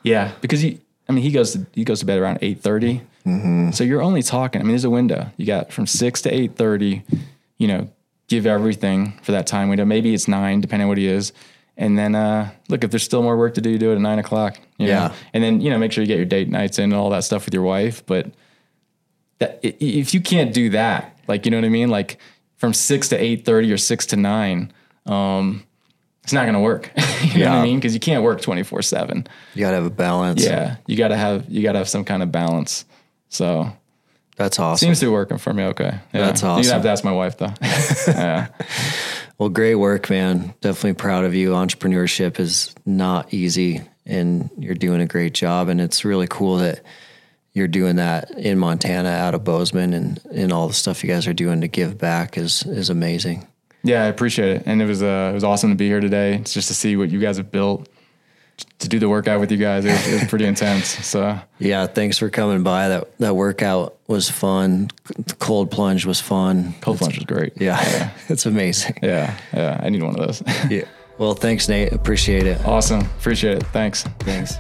Yeah, because he, I mean, he goes to he goes to bed around eight mm-hmm. So you're only talking. I mean, there's a window. You got from six to eight thirty. You know, give everything for that time window. Maybe it's nine, depending on what he is. And then uh, look, if there's still more work to do, you do it at nine o'clock. you know? Yeah. And then you know, make sure you get your date nights in and all that stuff with your wife. But that if you can't do that, like you know what I mean, like from six to eight thirty or six to nine, um, it's not going to work. *laughs* you know what Yeah. I mean? Because you can't work twenty four seven. You got to have a balance. Yeah, you gotta have you gotta have some kind of balance. So That's awesome. seems to be working for me. Okay, yeah. That's awesome. You have to ask my wife though. *laughs* yeah, *laughs* Well, great work, man. Definitely proud of you. Entrepreneurship is not easy and you're doing a great job. And it's really cool that you're doing that in Montana out of Bozeman and, and all the stuff you guys are doing to give back is, is amazing. yeah, I appreciate it, and it was uh, it was awesome to be here today. It's just to see what you guys have built, to do the workout with you guys. It was, it was pretty intense. So Yeah. Thanks for coming by. That, that workout was fun. The cold plunge was fun. cold plunge was great. Yeah. *laughs* it's amazing. yeah, yeah. I need one of those. Yeah. Well, thanks, Nate. Appreciate it. awesome, appreciate it. Thanks. Thanks.